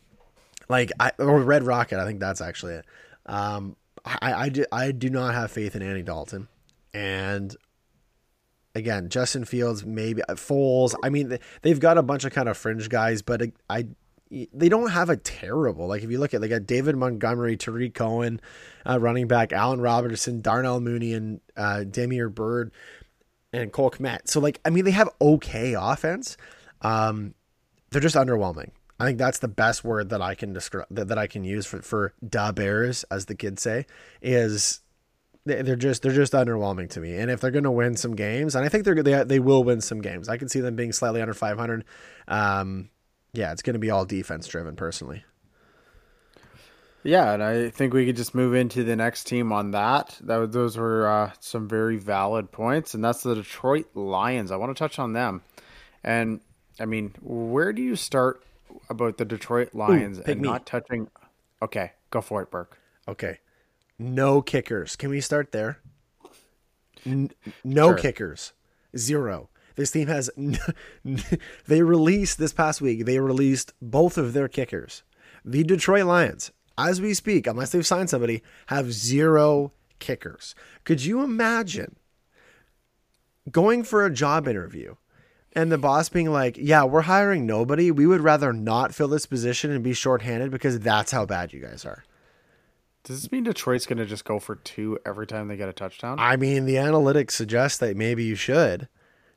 like i or red rocket i think that's actually it um i i do, I do not have faith in andy dalton and again justin fields maybe foles i mean they've got a bunch of kind of fringe guys but i they don't have a terrible like if you look at they got David Montgomery, Tarik Cohen, uh, running back Allen Robertson, Darnell Mooney, and uh, Damiere Byrd and Cole Kmet. So like I mean they have okay offense. Um, they're just underwhelming. I think that's the best word that I can describe that, that I can use for for da bears as the kids say is they're just they're just underwhelming to me. And if they're going to win some games, and I think they're they they will win some games. I can see them being slightly under 500. Um, yeah, it's going to be all defense driven personally. Yeah, and I think we could just move into the next team on that. That those were uh, some very valid points, and that's the Detroit Lions. I want to touch on them, and I mean, where do you start about the Detroit Lions Ooh, and me. not touching? Okay, go for it, Burke. Okay, no kickers. Can we start there? N- no Sure. kickers, zero. This team has. they released this past week. They released both of their kickers. The Detroit Lions, as we speak, unless they've signed somebody, have zero kickers. Could you imagine going for a job interview and the boss being like, "Yeah, we're hiring nobody. We would rather not fill this position and be shorthanded because that's how bad you guys are." Does this mean Detroit's going to just go for two every time they get a touchdown? I mean, the analytics suggest that maybe you should.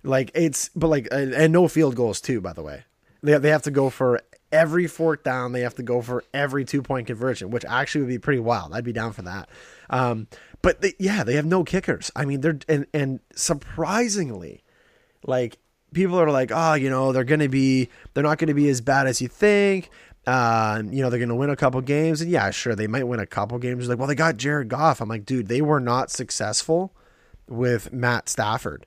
Like it's, but like, and, no field goals too. By the way, they they have to go for every fourth down. They have to go for every two point conversion, which actually would be pretty wild. I'd be down for that. Um, but they, yeah, they have no kickers. I mean, they're and and surprisingly, like people are like, oh, you know, they're gonna be, they're not gonna be as bad as you think. Um, you know, they're gonna win a couple games, and yeah, sure, they might win a couple games. Like, well, they got Jared Goff. I'm like, dude, they were not successful with Matt Stafford.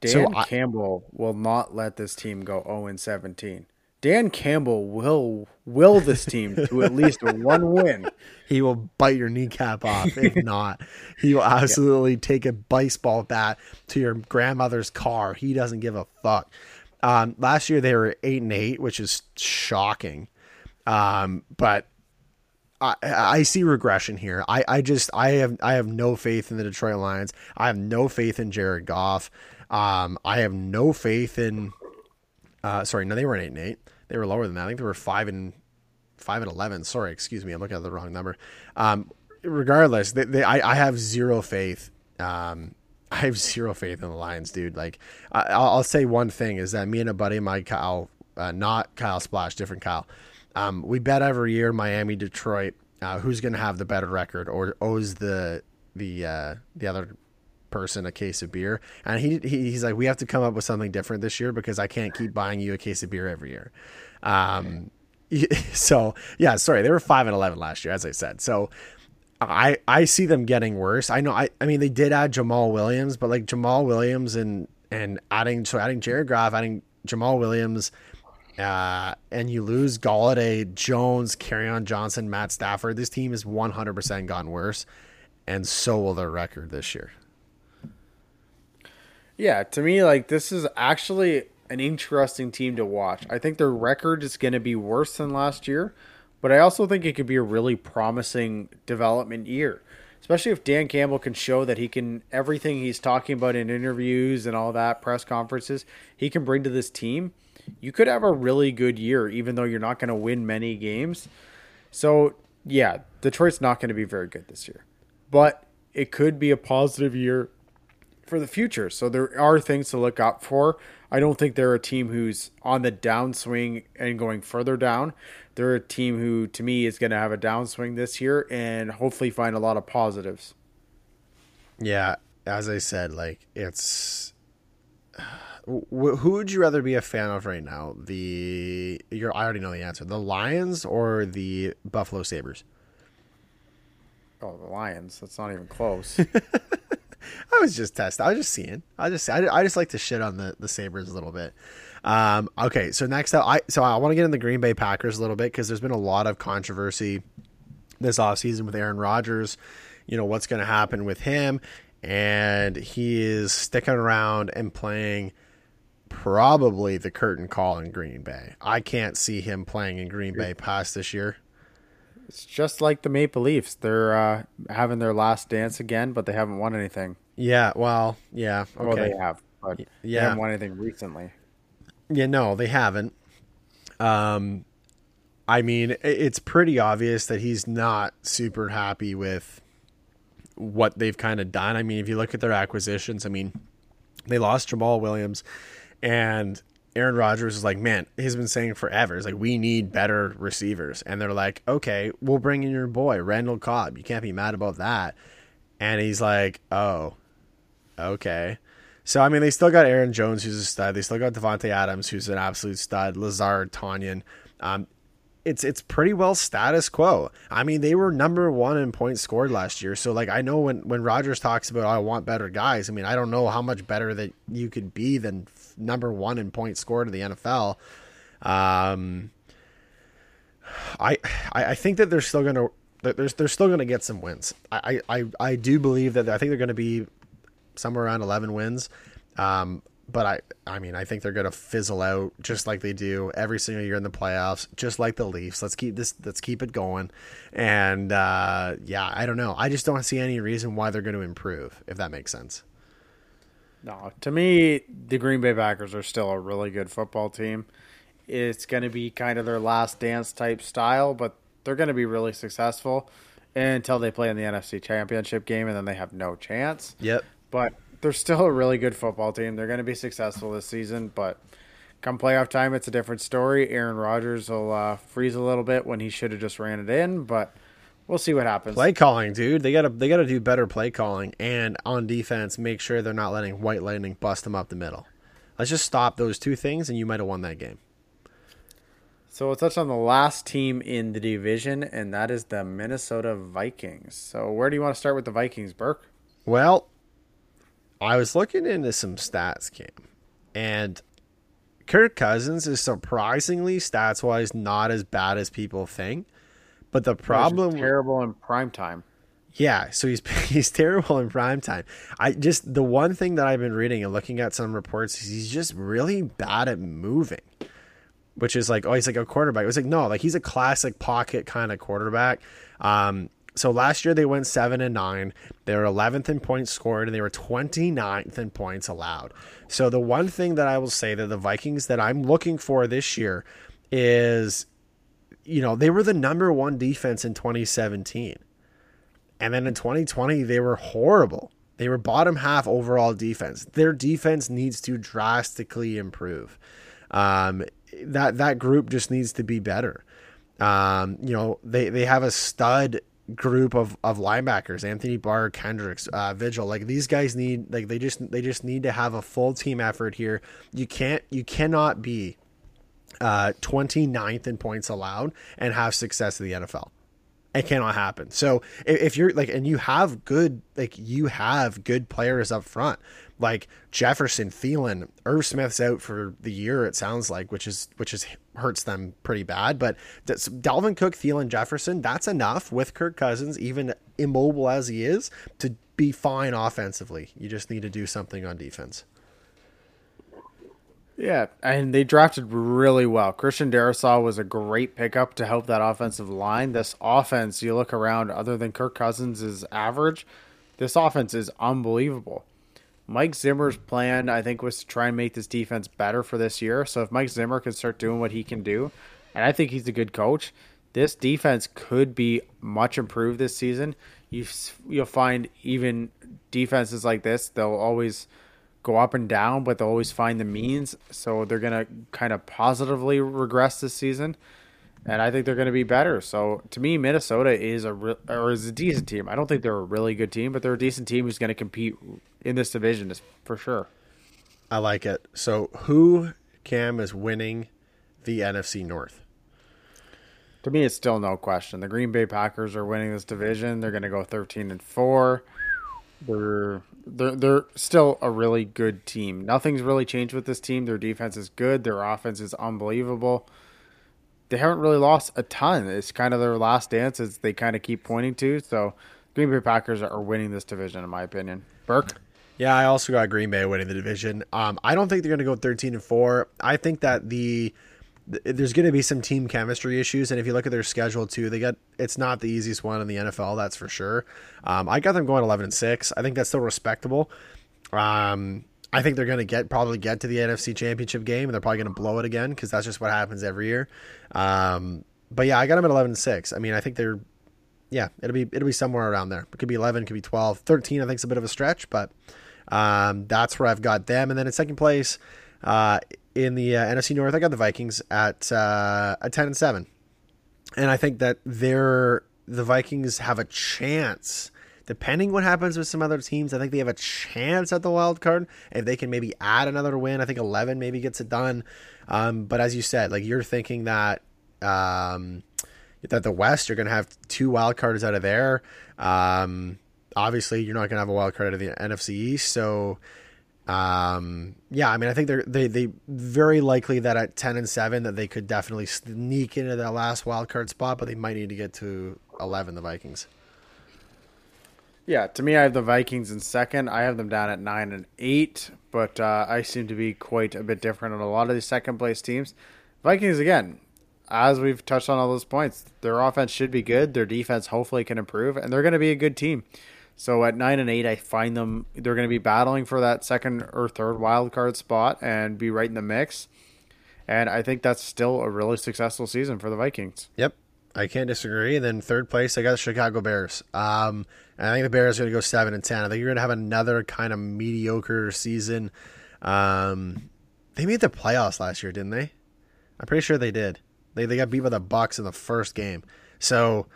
Dan so I- Campbell will not let this team go 0 and 17. Dan Campbell will will this team to at least one win. He will bite your kneecap off. If not, he will absolutely take a baseball bat to your grandmother's car. He doesn't give a fuck. Um, last year they were eight and eight, which is shocking. Um, but I, I see regression here. I, I just I have I have no faith in the Detroit Lions. I have no faith in Jared Goff. Um, I have no faith in. Uh, sorry, no, they were an eight and eight. They were lower than that. I think they were five and five and eleven. Sorry, excuse me. I'm looking at the wrong number. Um, regardless, they, they I, I have zero faith. Um, I have zero faith in the Lions, dude. Like, I, I'll, I'll say one thing is that me and a buddy of Kyle, uh, not Kyle Splash, different Kyle. Um, we bet every year Miami, Detroit, uh, who's going to have the better record or owes the the uh, the other person a case of beer. And he, he he's like, we have to come up with something different this year because I can't keep buying you a case of beer every year. Um, so yeah, sorry, they were five and eleven last year, as I said. So I I see them getting worse. I know. I I mean, they did add Jamaal Williams, but like Jamaal Williams and and adding so adding Jared Goff, adding Jamaal Williams uh, and you lose Golladay, Jones, on Johnson, Matt Stafford. This team is 100% gotten worse, and so will their record this year. Yeah, to me, like this is actually an interesting team to watch. I think their record is going to be worse than last year, but I also think it could be a really promising development year, especially if Dan Campbell can show that he can everything he's talking about in interviews and all that press conferences he can bring to this team you could have a really good year, even though you're not going to win many games. So, yeah, Detroit's not going to be very good this year, but it could be a positive year for the future. So, there are things to look out for. I don't think they're a team who's on the downswing and going further down. They're a team who, to me, is going to have a downswing this year and hopefully find a lot of positives. Yeah, as I said, like it's who would you rather be a fan of right now? The you're I already know the answer. The Lions or the Buffalo Sabres? Oh, the Lions. That's not even close. I was just testing. I was just seeing. I just I, I just like to shit on the the Sabres a little bit. Um, okay, so next up, I so I want to get in the Green Bay Packers a little bit because there's been a lot of controversy this offseason with Aaron Rodgers. You know what's going to happen with him, and he is sticking around and playing probably the curtain call in Green Bay. I can't see him playing in Green Bay past this year. It's just like the Maple Leafs. They're uh, having their last dance again, but they haven't won anything. Yeah, well, yeah, okay. Well, they have, but yeah. they haven't won anything recently. Yeah, no, they haven't. Um, I mean, it's pretty obvious that he's not super happy with what they've kind of done. I mean, if you look at their acquisitions, I mean, they lost Jamaal Williams. And Aaron Rodgers is like, man, he's been saying forever. It's like, we need better receivers. And they're like, okay, we'll bring in your boy, Randall Cobb. You can't be mad about that. And he's like, oh, okay. So, I mean, they still got Aaron Jones, who's a stud. They still got Davante Adams, who's an absolute stud. Lazard, Tonyan. Um, it's it's pretty well status quo. I mean, they were number one in points scored last year. So like I know when when Rodgers talks about oh, I want better guys. I mean, I don't know how much better that you could be than number one in points scored in the NFL. Um, I I think that they're still gonna they're they're still gonna get some wins. I I I do believe that I think they're gonna be somewhere around eleven wins. Um, but I I mean I think they're gonna fizzle out just like they do every single year in the playoffs, just like the Leafs. Let's keep this let's keep it going. And uh, yeah, I don't know. I just don't see any reason why they're gonna improve, if that makes sense. No, to me, the Green Bay Packers are still a really good football team. It's going to be kind of their last dance type style, but they're going to be really successful until they play in the NFC Championship game, and then they have no chance. Yep. But they're still a really good football team. They're going to be successful this season, but come playoff time, it's a different story. Aaron Rodgers will uh, freeze a little bit when he should have just ran it in, but we'll see what happens. Play calling, dude. They gotta they gotta do better play calling, and on defense, make sure they're not letting White Lightning bust them up the middle. Let's just stop those two things, and you might have won that game. So we'll touch on the last team in the division, and that is the Minnesota Vikings. So where do you want to start with the Vikings, Burke? Well, I was looking into some stats, Cam, and Kirk Cousins is surprisingly stats wise not as bad as people think. But the problem is terrible in prime time. Yeah, so he's he's terrible in prime time. I just the one thing that I've been reading and looking at some reports is he's just really bad at moving. Which is like, oh, he's like a quarterback. It was like, no, like he's a classic pocket kind of quarterback. Um, so last year they went seven and nine. They were 11th in points scored, and they were 29th in points allowed. So the one thing that I will say that the Vikings that I'm looking for this year is, you know, they were the number one defense in 2017, and then in 2020 they were horrible. They were bottom half overall defense. Their defense needs to drastically improve. Um, that that group just needs to be better. Um, you know, they they have a stud group of, of linebackers, Anthony Barr, Kendricks, uh, Vigil. Like these guys need like they just they just need to have a full team effort here. You can't you cannot be uh 29th in points allowed and have success in the NFL. It cannot happen. So if, if you're like and you have good like you have good players up front like Jefferson, Thielen, Irv Smith's out for the year. It sounds like, which is which is hurts them pretty bad. But Dalvin Cook, Thielen, Jefferson, that's enough with Kirk Cousins, even immobile as he is, to be fine offensively. You just need to do something on defense. Yeah, and they drafted really well. Christian Darrisaw was a great pickup to help that offensive line. This offense, you look around, other than Kirk Cousins is average, this offense is unbelievable. Mike Zimmer's plan, I think, was to try and make this defense better for this year. So if Mike Zimmer can start doing what he can do, and I think he's a good coach, this defense could be much improved this season. You you'll find even defenses like this, they'll always go up and down, but they'll always find the means. So they're gonna kind of positively regress this season and I think they're going to be better. So to me, Minnesota is a re- or is a decent team. I don't think they're a really good team, but they're a decent team who's going to compete in this division for sure. I like it. So who Cam is winning the NFC North? To me, it's still no question. The Green Bay Packers are winning this division. They're going to go thirteen and four. They're they're they're still a really good team. Nothing's really changed with this team. Their defense is good. Their offense is unbelievable they haven't really lost a ton. It's kind of their last dance as they kind of keep pointing to. So Green Bay Packers are winning this division, in my opinion. Burke. Yeah, I also got Green Bay winning the division. Um, I don't think they're going to go 13 and four. I think that the there's going to be some team chemistry issues, and if you look at their schedule too, they got it's not the easiest one in the NFL, that's for sure. Um, I got them going 11 and six. I think that's still respectable. Um, I think they're going to get probably get to the NFC Championship game, and they're probably going to blow it again because that's just what happens every year. Um, but yeah, I got them at eleven and six. I mean, I think they're yeah, it'll be it'll be somewhere around there. It could be eleven, it could be 12. 13 I think is a bit of a stretch, but um, that's where I've got them. And then in second place uh, in the uh, NFC North, I got the Vikings at uh, ten and seven, and I think that they're the Vikings have a chance depending what happens with some other teams, I think they have a chance at the wild card. If they can maybe add another win, I think 11 maybe gets it done. Um, but as you said, like you're thinking that um, that the West, you're going to have two wild cards out of there. Um, obviously, you're not going to have a wild card out of the NFC East. So, um, yeah, I mean, I think they're they they very likely that at 10 and 7 that they could definitely sneak into that last wild card spot, but they might need to get to 11. The Vikings. Yeah, to me, I have the Vikings in second. I have them down at nine and eight, but uh, I seem to be quite a bit different on a lot of these second place teams. Vikings again, as we've touched on all those points, their offense should be good. Their defense hopefully can improve, and they're going to be a good team. So at nine and eight, I find them they're going to be battling for that second or third wild card spot and be right in the mix. And I think that's still a really successful season for the Vikings. Yep, I can't disagree. And then third place, I got the Chicago Bears. Um, I think the Bears are going to go seven and ten. I think you're going to have another kind of mediocre season. Um, they made the playoffs last year, didn't they? I'm pretty sure they did. They they got beat by the Bucks in the first game. So,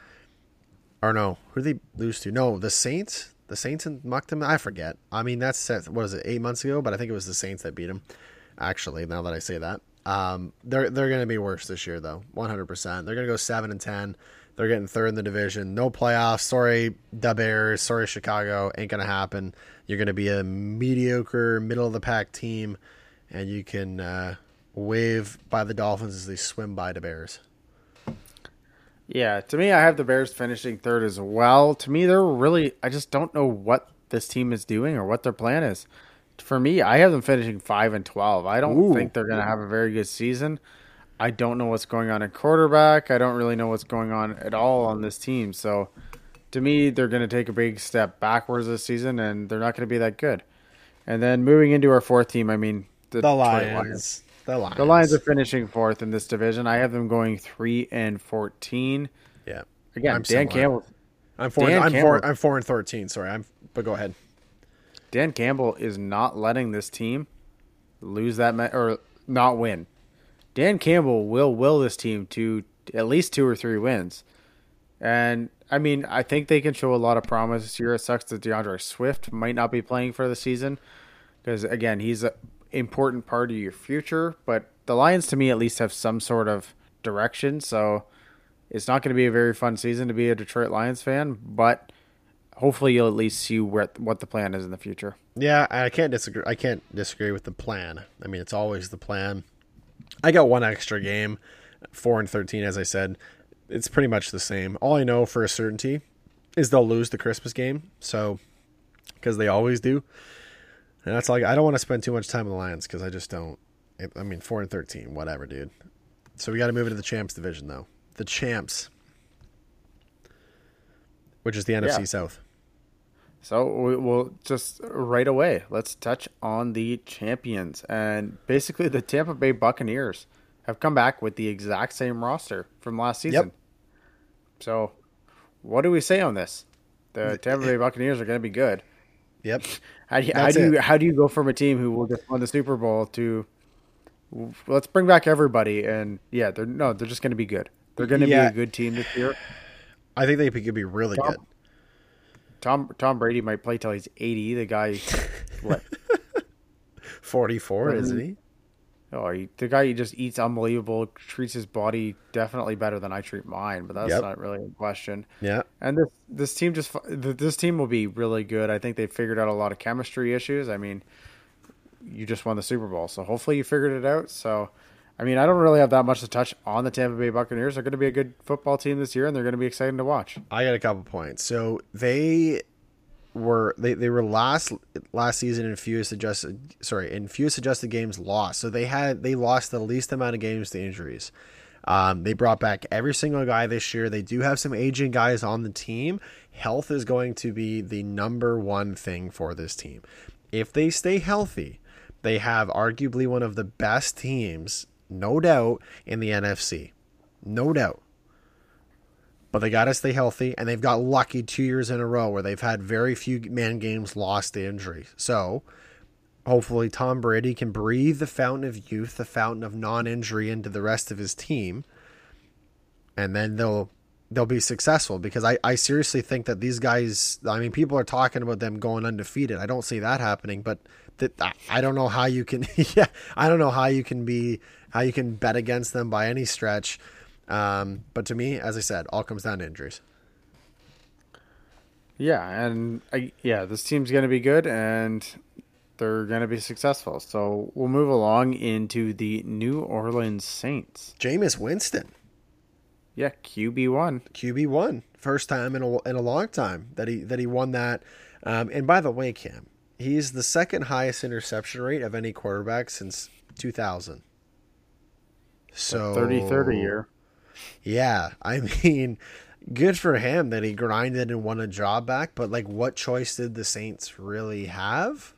or no, who did they lose to? No, the Saints. The Saints and mucked them. I forget. I mean, that's what is it? Eight months ago, but I think it was the Saints that beat them. Actually, now that I say that, um, they're they're going to be worse this year, though. 100. percent They're going to go seven and ten. They're getting third in the division. No playoffs. Sorry, the Bears. Sorry, Chicago. Ain't gonna happen. You're gonna be a mediocre, middle of the pack team, and you can uh, wave by the Dolphins as they swim by the Bears. Yeah, to me, I have the Bears finishing third as well. To me, they're really. I just don't know what this team is doing or what their plan is. For me, I have them finishing five and twelve. I don't Ooh. think they're going to have a very good season. I don't know what's going on at quarterback. I don't really know what's going on at all on this team. So to me, they're going to take a big step backwards this season, and they're not going to be that good. And then moving into our fourth team, I mean the, the Lions. Lions. The Lions. The Lions are finishing fourth in this division. I have them going three and fourteen. Yeah. Again, I'm Dan Campbell. I'm four. Dan I'm Campbell, four. I'm four and thirteen. Sorry, I'm. But go ahead. Dan Campbell is not letting this team lose that ma- or not win. Dan Campbell will will this team to at least two or three wins, and I mean I think they can show a lot of promise this year. It sucks that D'Andre Swift might not be playing for the season because again he's an important part of your future. But the Lions, to me at least, have some sort of direction. So it's not going to be a very fun season to be a Detroit Lions fan, but hopefully you'll at least see where, what the plan is in the future. Yeah, I can't disagree. I can't disagree with the plan. I mean, it's always the plan. I got one extra game, four and thirteen, as I said. It's pretty much the same. All I know for a certainty is they'll lose the Christmas game. So, because they always do, and that's like I don't want to spend too much time on the Lions because I just don't. I mean, four and thirteen, whatever, dude. So we got to move into the champs division, though. The champs, which is the NFC yeah. South. So we will just right away. Let's touch on the champions, and basically the Tampa Bay Buccaneers have come back with the exact same roster from last season. Yep. So, what do we say on this? The Tampa Bay Buccaneers are going to be good. Yep. How do you, how do you how do you go from a team who will just win the Super Bowl to let's bring back everybody and yeah they're no they're just going to be good. They're going to yeah. be a good team this year. I think they could be really Tom, good. Tom Tom Brady might play till he's eighty. The guy, what? Forty four, isn't mm-hmm. he? Oh, he, the guy he just eats unbelievable, treats his body definitely better than I treat mine, but that's yep. not really a question. Yeah. And this this team just this team will be really good. I think they figured out a lot of chemistry issues. I mean, you just won the Super Bowl, so hopefully you figured it out. So, I mean, I don't really have that much to touch on the Tampa Bay Buccaneers. They're going to be a good football team this year, and they're going to be exciting to watch. I got a couple points. So they were they, they were last last season in fewest adjusted sorry in fewest adjusted games lost. So they had they lost the least amount of games to injuries. Um, they brought back every single guy this year. They do have some aging guys on the team. Health is going to be the number one thing for this team. If they stay healthy, they have arguably one of the best teams, no doubt, in the NFC. No doubt but they got to stay healthy, and they've got lucky two years in a row where they've had very few man games lost to injury. So hopefully Tom Brady can breathe the fountain of youth, the fountain of non-injury into the rest of his team, and then they'll they'll be successful because I, I seriously think that these guys I mean people are talking about them going undefeated. I don't see that happening, but that I don't know how you can yeah, I don't know how you can be how you can bet against them by any stretch. Um, but to me, as I said, all comes down to injuries. Yeah, and I, yeah, this team's going to be good, and they're going to be successful. So we'll move along into the New Orleans Saints. Jameis Winston. Yeah, QB one. QB one. First time in a in a long time that he that he won that. Um, and by the way, Cam, he's the second highest interception rate of any quarterback since 2000. So 30 30 year. Yeah, I mean, good for him that he grinded and won a job back, but like what choice did the Saints really have?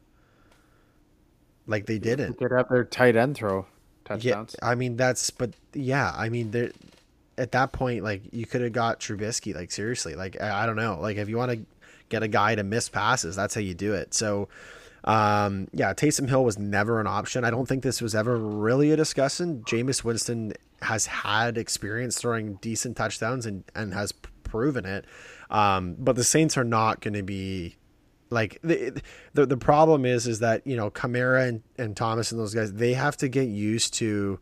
Like they didn't. They could have their tight end throw touchdowns. Yeah, I mean that's but yeah, I mean there at that point like you could have got Trubisky like seriously. Like I, I don't know. Like if you want to get a guy to miss passes, that's how you do it. So um, yeah, Taysom Hill was never an option. I don't think this was ever really a discussion. Jameis Winston has had experience throwing decent touchdowns and, and has proven it. Um, but the Saints are not going to be like the, the the problem is is that you know Kamara and, and Thomas and those guys they have to get used to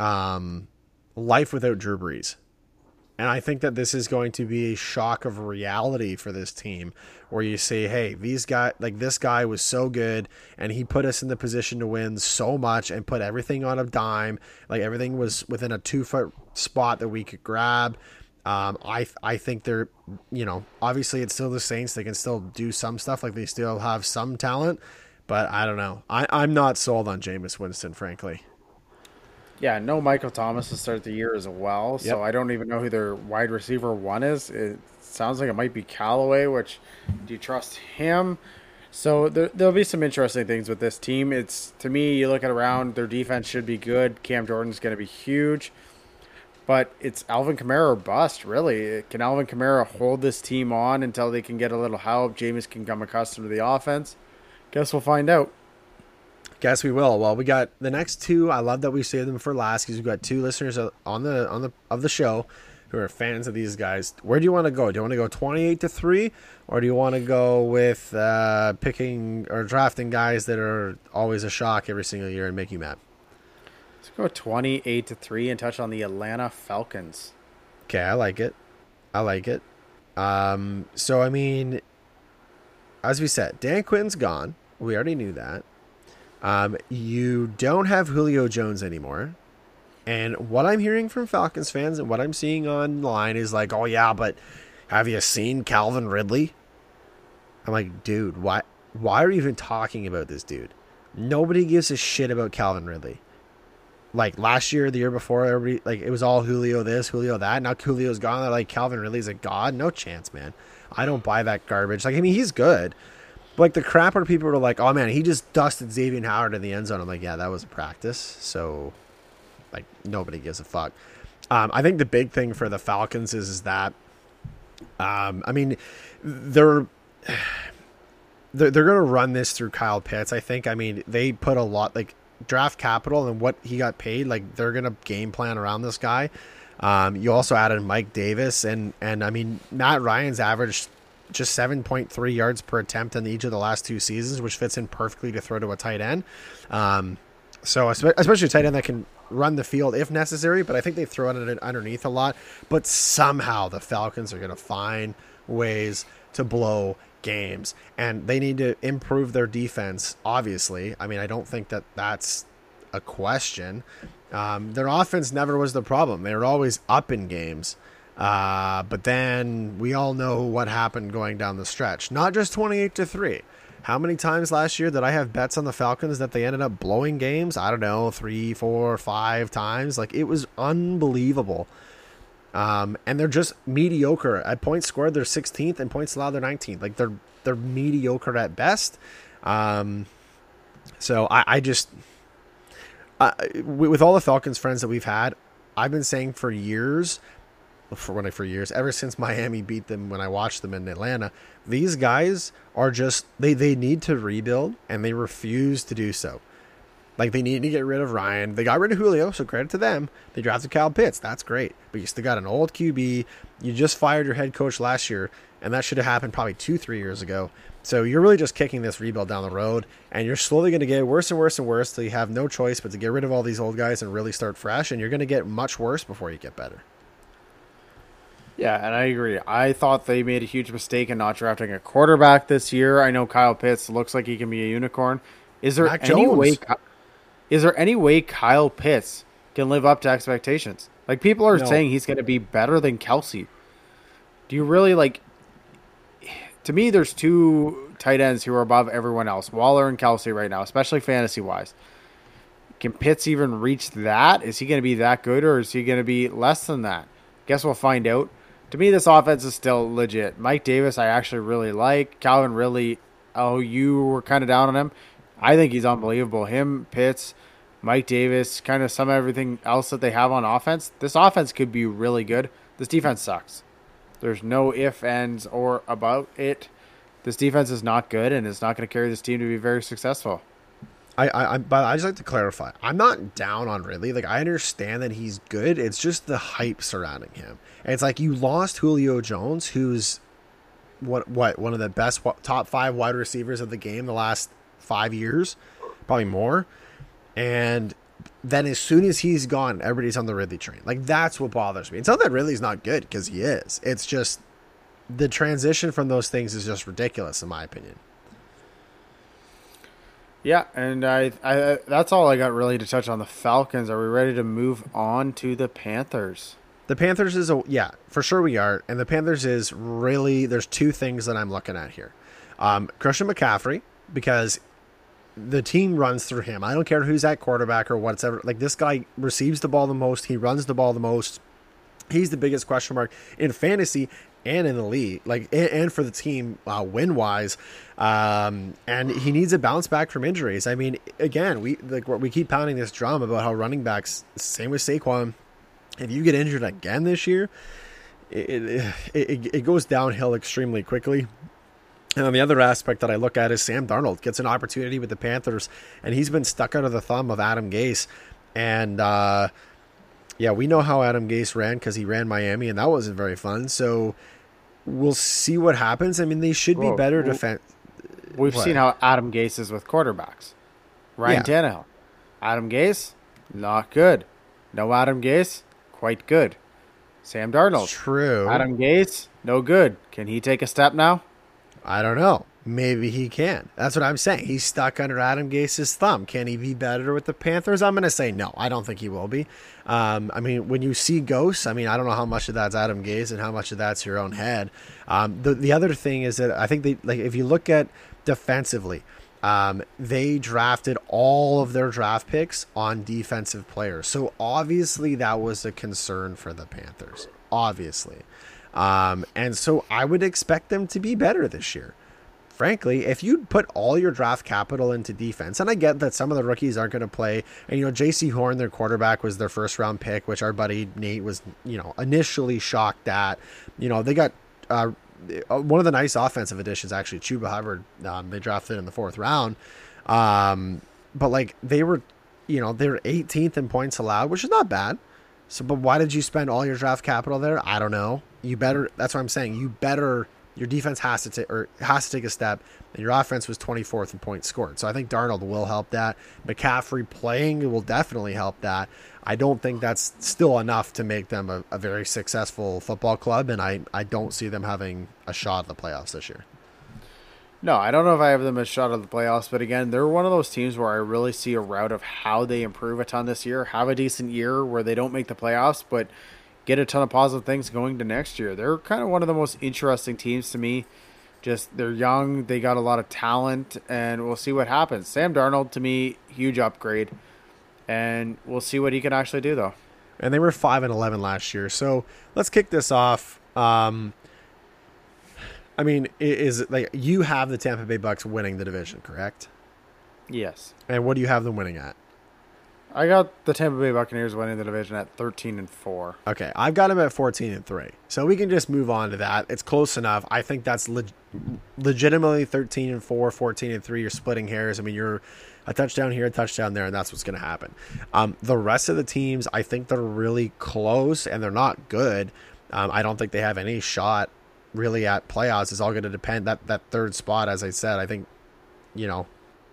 um, life without Drew Brees. And I think that this is going to be a shock of reality for this team where you say, hey, these guys, like this guy was so good and he put us in the position to win so much and put everything on a dime. Like everything was within a two foot spot that we could grab. Um, I I think they're, you know, obviously it's still the Saints. They can still do some stuff. Like they still have some talent, but I don't know. I, I'm not sold on Jameis Winston, frankly. Yeah, no Michael Thomas to start the year as well. So Yep. I don't even know who their wide receiver one is. It sounds like it might be Callaway, which do you trust him? So there, there'll be some interesting things with this team. It's to me, you look at around, their defense should be good. Cam Jordan's going to be huge, but it's Alvin Kamara or bust. Really, can Alvin Kamara hold this team on until they can get a little help? Jameis can come accustomed to the offense. Guess we'll find out. Guess we will. Well, we got the next two. I love that we saved them for last because we've got two listeners on the on the of the show who are fans of these guys. Where do you want to go? Do you want to go twenty eight to three, or do you want to go with uh, picking or drafting guys that are always a shock every single year and make you mad? Let's go twenty-eight to three and touch on the Atlanta Falcons. Okay, I like it. I like it. Um, so I mean, as we said, Dan Quinn's gone. We already knew that. Um, you don't have Julio Jones anymore. And what I'm hearing from Falcons fans and what I'm seeing online is like, oh yeah, but have you seen Calvin Ridley? I'm like, dude, why why are you even talking about this dude? Nobody gives a shit about Calvin Ridley. Like last year, the year before, everybody like it was all Julio this, Julio that. Now Julio's gone. They're like Calvin Ridley's a god. No chance, man. I don't buy that garbage. Like I mean, he's good. But like the crapper people were like, oh man, he just dusted Xavier Howard in the end zone. I'm like, yeah, that was a practice. So like nobody gives a fuck. Um, I think the big thing for the Falcons is, is that, um, I mean, they're they're, they're going to run this through Kyle Pitts. I think. I mean, they put a lot like draft capital and what he got paid. Like they're going to game plan around this guy. Um, you also added Mike Davis and and I mean Matt Ryan's averaged just 7.3 yards per attempt in each of the last two seasons, which fits in perfectly to throw to a tight end. Um, so especially a tight end that can run the field if necessary, but I think they throw it underneath a lot. But somehow the Falcons are going to find ways to blow games, and they need to improve their defense. Obviously, I mean I don't think that that's a question. Um, their offense never was the problem; they were always up in games. Uh, but then we all know what happened going down the stretch. Not just 28 to 3. How many times last year did I have bets on the Falcons that they ended up blowing games? I don't know, three, four, five times. Like it was unbelievable. Um, and they're just mediocre at points scored. They're 16th and points allowed. They're 19th. Like they're they're mediocre at best. Um, so I, I just with all the Falcons friends that we've had, I've been saying for years for when I for years ever since Miami beat them when I watched them in Atlanta. These guys are just they they need to rebuild and they refuse to do so. Like they need to get rid of Ryan. They got rid of Julio, so credit to them. They drafted Kyle Pitts. That's great. But you still got an old QB. You just fired your head coach last year, and that should have happened probably two, three years ago. So you're really just kicking this rebuild down the road, and you're slowly going to get worse and worse and worse till you have no choice but to get rid of all these old guys and really start fresh. And you're going to get much worse before you get better. Yeah, and I agree. I thought they made a huge mistake in not drafting a quarterback this year. I know Kyle Pitts looks like he can be a unicorn. Is there Mac any Jones. way? Is there any way Kyle Pitts can live up to expectations? Like people are No. saying he's going to be better than Kelce. Do you really like? To me, there's two tight ends who are above everyone else, Waller and Kelce, right now, especially fantasy wise. Can Pitts even reach that? Is he going to be that good, or is he going to be less than that? Guess we'll find out. To me, this offense is still legit. Mike Davis, I actually really like. Calvin really, oh, you were kind of down on him. I think he's unbelievable. Him, Pitts, Mike Davis, kind of some everything else that they have on offense. This offense could be really good. This defense sucks. There's no if, ands, or about it. This defense is not good, and it's not going to carry this team to be very successful. I, I, I, but I just like to clarify. I'm not down on Ridley. Like I understand that he's good. It's just the hype surrounding him. And it's like you lost Julio Jones, who's what what one of the best top five wide receivers of the game the last five years, probably more. And then as soon as he's gone, everybody's on the Ridley train. Like that's what bothers me. It's not that Ridley's not good because he is. It's just the transition from those things is just ridiculous in my opinion. Yeah, and I, I that's all I got really to touch on the Falcons. Are we ready to move on to the Panthers? The Panthers is a yeah, for sure we are. And the Panthers is really there's two things that I'm looking at here. Um, Christian McCaffrey, because the team runs through him. I don't care who's at quarterback or whatever. Like this guy receives the ball the most. He runs the ball the most. He's the biggest question mark in fantasy and in the league, like and, and for the team uh, win wise. Um, and he needs a bounce back from injuries. I mean, again, we like we keep pounding this drum about how running backs. Same with Saquon. If you get injured again this year, it, it, it, it goes downhill extremely quickly. And then the other aspect that I look at is Sam Darnold gets an opportunity with the Panthers, and he's been stuck of the thumb of Adam Gase. And uh, yeah, we know how Adam Gase ran because he ran Miami, and that wasn't very fun. So we'll see what happens. I mean, they should be Whoa, better well, defense. We've What? seen how Adam Gase is with quarterbacks. Ryan Yeah. Tannehill. Adam Gase, not good. No Adam Gase, quite good. Sam Darnold. True. Adam Gase, no good. Can he take a step now? I don't know. Maybe he can. That's what I'm saying. He's stuck under Adam Gase's thumb. Can he be better with the Panthers? I'm going to say no. I don't think he will be. Um, I mean, when you see ghosts, I mean, I don't know how much of that's Adam Gase and how much of that's your own head. Um, the the other thing is that I think they like if you look at defensively, um, they drafted all of their draft picks on defensive players. So obviously that was a concern for the Panthers. Obviously. Um, and so I would expect them to be better this year. Frankly, if you put all your draft capital into defense, and I get that some of the rookies aren't going to play, and you know, Jaycee Horn, their quarterback, was their first round pick, which our buddy Nate was, you know, initially shocked at. You know, they got uh, one of the nice offensive additions, actually, Chuba Hubbard. Um, they drafted in the fourth round. Um, but like they were, you know, they were 18th in points allowed, which is not bad. So, but why did you spend all your draft capital there? I don't know. You better. That's what I'm saying. You better. Your defense has to take or has to take a step, and your offense was 24th in points scored. So I think Darnold will help that. McCaffrey playing will definitely help that. I don't think that's still enough to make them a, a very successful football club, and I I don't see them having a shot at the playoffs this year. No, I don't know if I have them a shot at the playoffs, but again, they're one of those teams where I really see a route of how they improve a ton this year, have a decent year where they don't make the playoffs, but get a ton of positive things going to next year. They're kind of one of the most interesting teams to me. Just they're young, they got a lot of talent, and we'll see what happens. Sam Darnold to me, huge upgrade, and we'll see what he can actually do though. and they were five and eleven last year. So let's kick this off. Um, I mean, is it like you have the Tampa Bay Bucks winning the division, correct? Yes. And what do you have them winning at? I got the Tampa Bay Buccaneers winning the division at 13 and 4. Okay, I've got them at fourteen and three. So we can just move on to that. It's close enough. I think that's leg- legitimately thirteen and four, 14 and three. You're splitting hairs. I mean, you're a touchdown here, a touchdown there, and that's what's going to happen. Um, the rest of the teams, I think they're really close, and they're not good. Um, I don't think they have any shot really at playoffs. It's all going to depend that that third spot. As I said, I think you know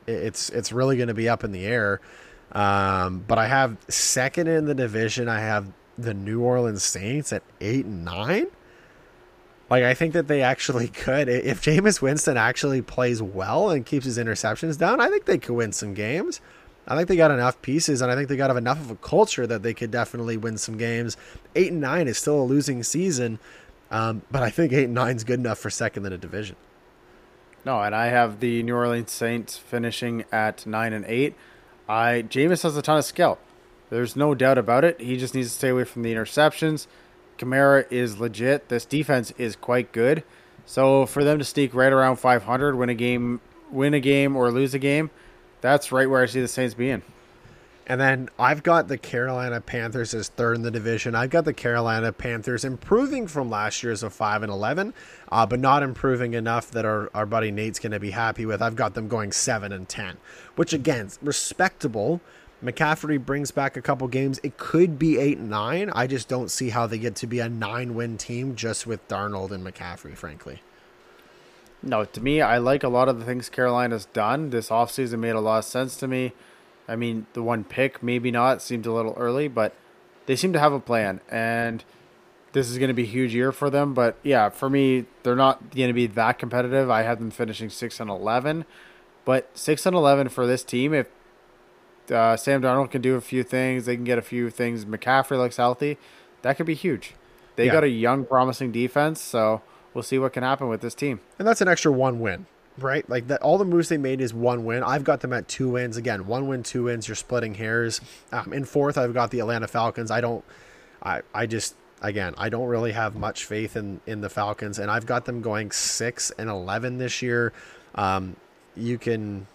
it- it's it's really going to be up in the air. Um, but I have second in the division. I have the New Orleans Saints at eight and nine. Like I think that they actually could if Jameis Winston actually plays well and keeps his interceptions down. I think they could win some games. I think they got enough pieces, and I think they got enough of a culture that they could definitely win some games. Eight and nine is still a losing season, um, but I think eight and nine is good enough for second in a division. No, and I have the New Orleans Saints finishing at 9 and 8. I Jameis has a ton of skill. There's no doubt about it. He just needs to stay away from the interceptions. Kamara is legit. This defense is quite good. So for them to sneak right around 500, win a game, win a game or lose a game, that's right where I see the Saints being. And then I've got the Carolina Panthers as third in the division. I've got the Carolina Panthers improving from last year's of five and eleven, uh, but not improving enough that our, our buddy Nate's going to be happy with. I've got them going seven and ten, which again respectable. McCaffrey brings back a couple games. It could be eight and nine. I just don't see how they get to be a nine win team just with Darnold and McCaffrey. Frankly, No, to me, I like a lot of the things Carolina's done. This offseason made a lot of sense to me. I mean, the one pick, maybe not, seemed a little early, but they seem to have a plan. And this is going to be a huge year for them. But yeah, for me, they're not going to be that competitive. I have them finishing 6 and 11. But 6 and 11 for this team, if uh, Sam Darnold can do a few things, they can get a few things. McCaffrey looks healthy. That could be huge. They Yeah. got a young, promising defense. So we'll see what can happen with this team. and that's an extra one win right? Like that, all the moves they made is one win. I've got them at two wins. Again, one win, two wins. You're splitting hairs. Um, in fourth, I've got the Atlanta Falcons. I don't, I, I just, again, I don't really have much faith in in the Falcons, and I've got them going six and eleven this year. Um, you can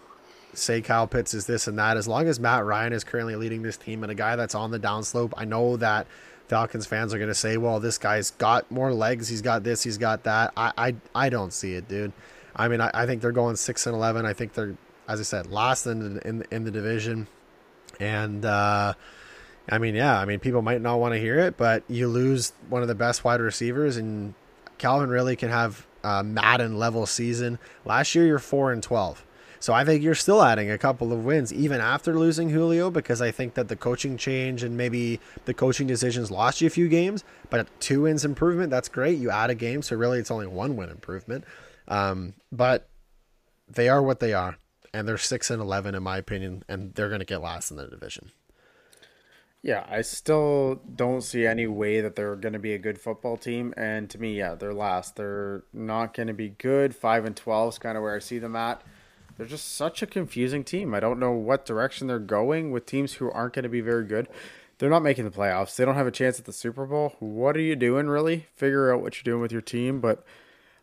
say Kyle Pitts is this and that. As long as Matt Ryan is currently leading this team and a guy that's on the downslope, I know that Falcons fans are going to say, "Well, this guy's got more legs. He's got this. He's got that." I I, I don't see it, dude. I mean, I, I think they're going six and eleven. I think they're, as I said, last in in, in the division, and uh, I mean, yeah, I mean, people might not want to hear it, but you lose one of the best wide receivers, and Calvin really can have a Madden level season. Last year, you're four and twelve. So I think you're still adding a couple of wins even after losing Julio because I think that the coaching change and maybe the coaching decisions lost you a few games, but two wins improvement, that's great. You add a game, so really it's only one win improvement. Um, but they are what they are, and they're six and eleven in my opinion, and they're going to get last in the division. Yeah, I still don't see any way that they're going to be a good football team. And to me, yeah, they're last. They're not going to be good. Five and twelve is kind of where I see them at. They're just such a confusing team. I don't know what direction they're going with teams who aren't going to be very good. They're not making the playoffs. They don't have a chance at the Super Bowl. What are you doing, really? Figure out what you're doing with your team. But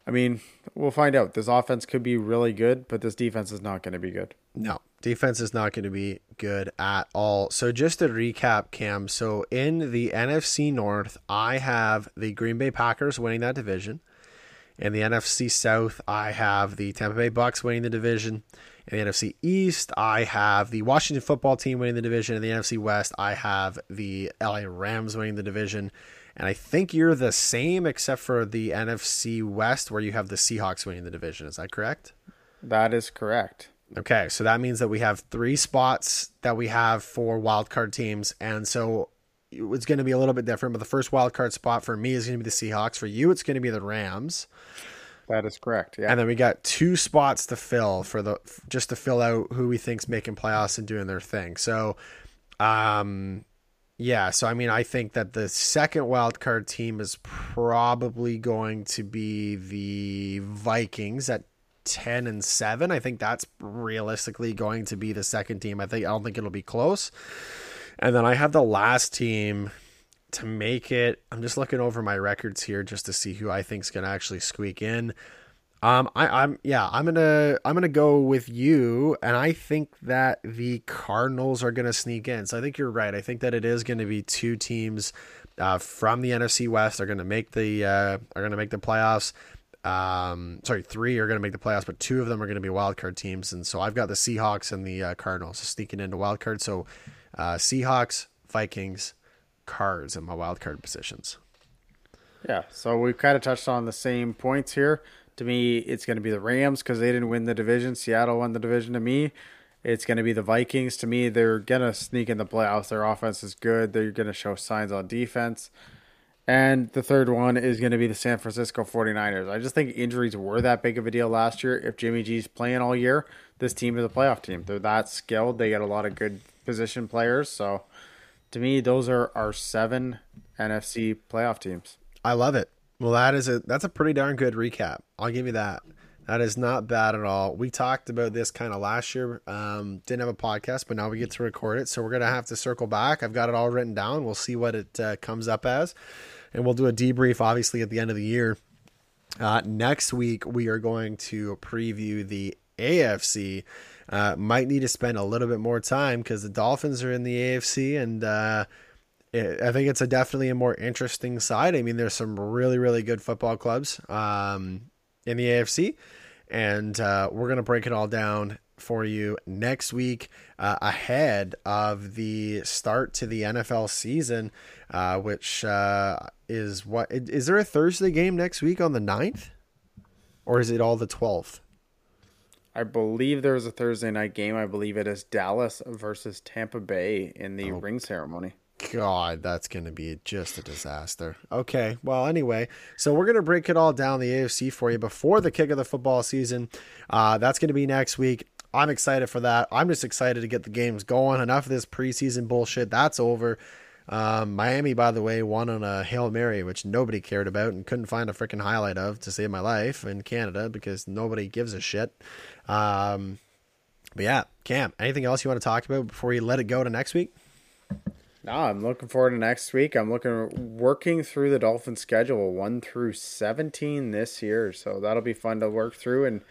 I mean, we'll find out. This offense could be really good, but this defense is not going to be good. No, defense is not going to be good at all. So just to recap, Cam. So in the NFC North, I have the Green Bay Packers winning that division. In the NFC South, I have the Tampa Bay Bucks winning the division. In the NFC East, I have the Washington football team winning the division. In the NFC West, I have the LA Rams winning the division. And I think you're the same except for the NFC West, where you have the Seahawks winning the division. Is that correct? That is correct. Okay, so that means that we have three spots that we have for wildcard teams. And so it's going to be a little bit different, but the first wild card spot for me is going to be the Seahawks. For you, it's going to be the Rams. That is correct. Yeah. And then we got two spots to fill for the just to fill out who we think's making playoffs and doing their thing. So, um, yeah. So I mean, I think that the second wild card team is probably going to be the Vikings at ten and seven. I think that's realistically going to be the second team. I think I don't think it'll be close. And then I have the last team to make it. I'm just looking over my records here just to see who I think is going to actually squeak in. Um, I, I'm yeah, I'm gonna I'm gonna go with you, and I think that the Cardinals are gonna sneak in. So I think you're right. I think that it is to be two teams uh, from the NFC West are to make the uh, are to make the playoffs. Um, sorry, three are to make the playoffs, but two of them are to be wildcard teams, and so I've got the Seahawks and the uh, Cardinals sneaking into wildcard. So uh, Seahawks, Vikings, Cards in my wild card positions. Yeah, so we've kind of touched on the same points here. To me, it's going to be the Rams because they didn't win the division. Seattle won the division. To me, it's going to be the Vikings. To me, they're going to sneak in the playoffs. Their offense is good. They're going to show signs on defense. And the third one is going to be the San Francisco 49ers. I just think injuries were that big of a deal last year. If Jimmy G's playing all year, this team is a playoff team. They're that skilled. They get a lot of good position players. So to me, those are our seven NFC playoff teams. I love it. Well, that is a that's a pretty darn good recap. I'll give you that. That is not bad at all. We talked about this kind of last year. Um, didn't have a podcast, but now we get to record it. So we're gonna have to circle back. I've got it all written down. We'll see what it uh, comes up as, and we'll do a debrief obviously at the end of the year. Uh, next week we are going to preview the AFC uh, might need to spend a little bit more time because the Dolphins are in the AFC, and uh, it, I think it's a definitely a more interesting side. I mean, there's some really really good football clubs um, in the AFC, and uh, we're gonna break it all down for you next week uh, ahead of the start to the NFL season, uh, which uh, is what is there a Thursday game next week on the 9th? Or is it all the 12th? I believe there is a Thursday night game. I believe it is Dallas versus Tampa Bay in the oh, ring ceremony. God, that's going to be just a disaster. Okay, well, anyway, so we're going to break it all down the AFC for you before the kick of the football season. Uh, that's going to be next week. I'm excited for that. I'm just excited to get the games going. Enough of this preseason bullshit. That's over. Um, Miami, by the way, won on a Hail Mary, which nobody cared about and couldn't find a freaking highlight of to save my life in Canada because nobody gives a shit. Um, but yeah, Cam, anything else you want to talk about before you let it go to next week? No, I'm looking forward to next week. I'm looking working through the Dolphins schedule one through seventeen this year, so that'll be fun to work through and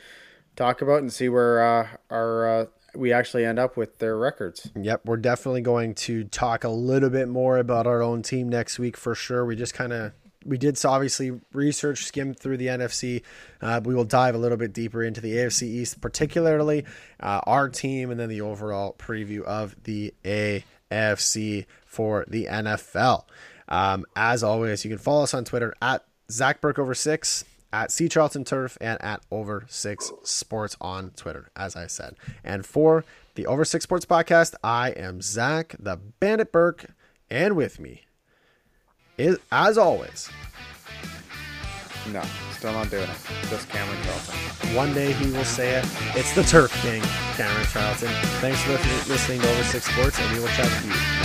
talk about and see where uh, our uh, we actually end up with their records. Yep, we're definitely going to talk a little bit more about our own team next week for sure. We just kind of we did obviously research, skim through the NFC. Uh, we will dive a little bit deeper into the AFC East, particularly uh, our team, and then the overall preview of the AFC for the NFL. Um, as always, you can follow us on Twitter at Zach Burke over six at C Charlton Turf and at Over Six Sports on Twitter, as I said. And for the Over Six Sports podcast, I am Zach the Bandit Burke, and with me is, as always, No, still not doing it. Just Cameron Charlton. one day he will say it. It's the Turf King, Cameron Charlton. Thanks for listening to Over Six Sports, and we will chat with you.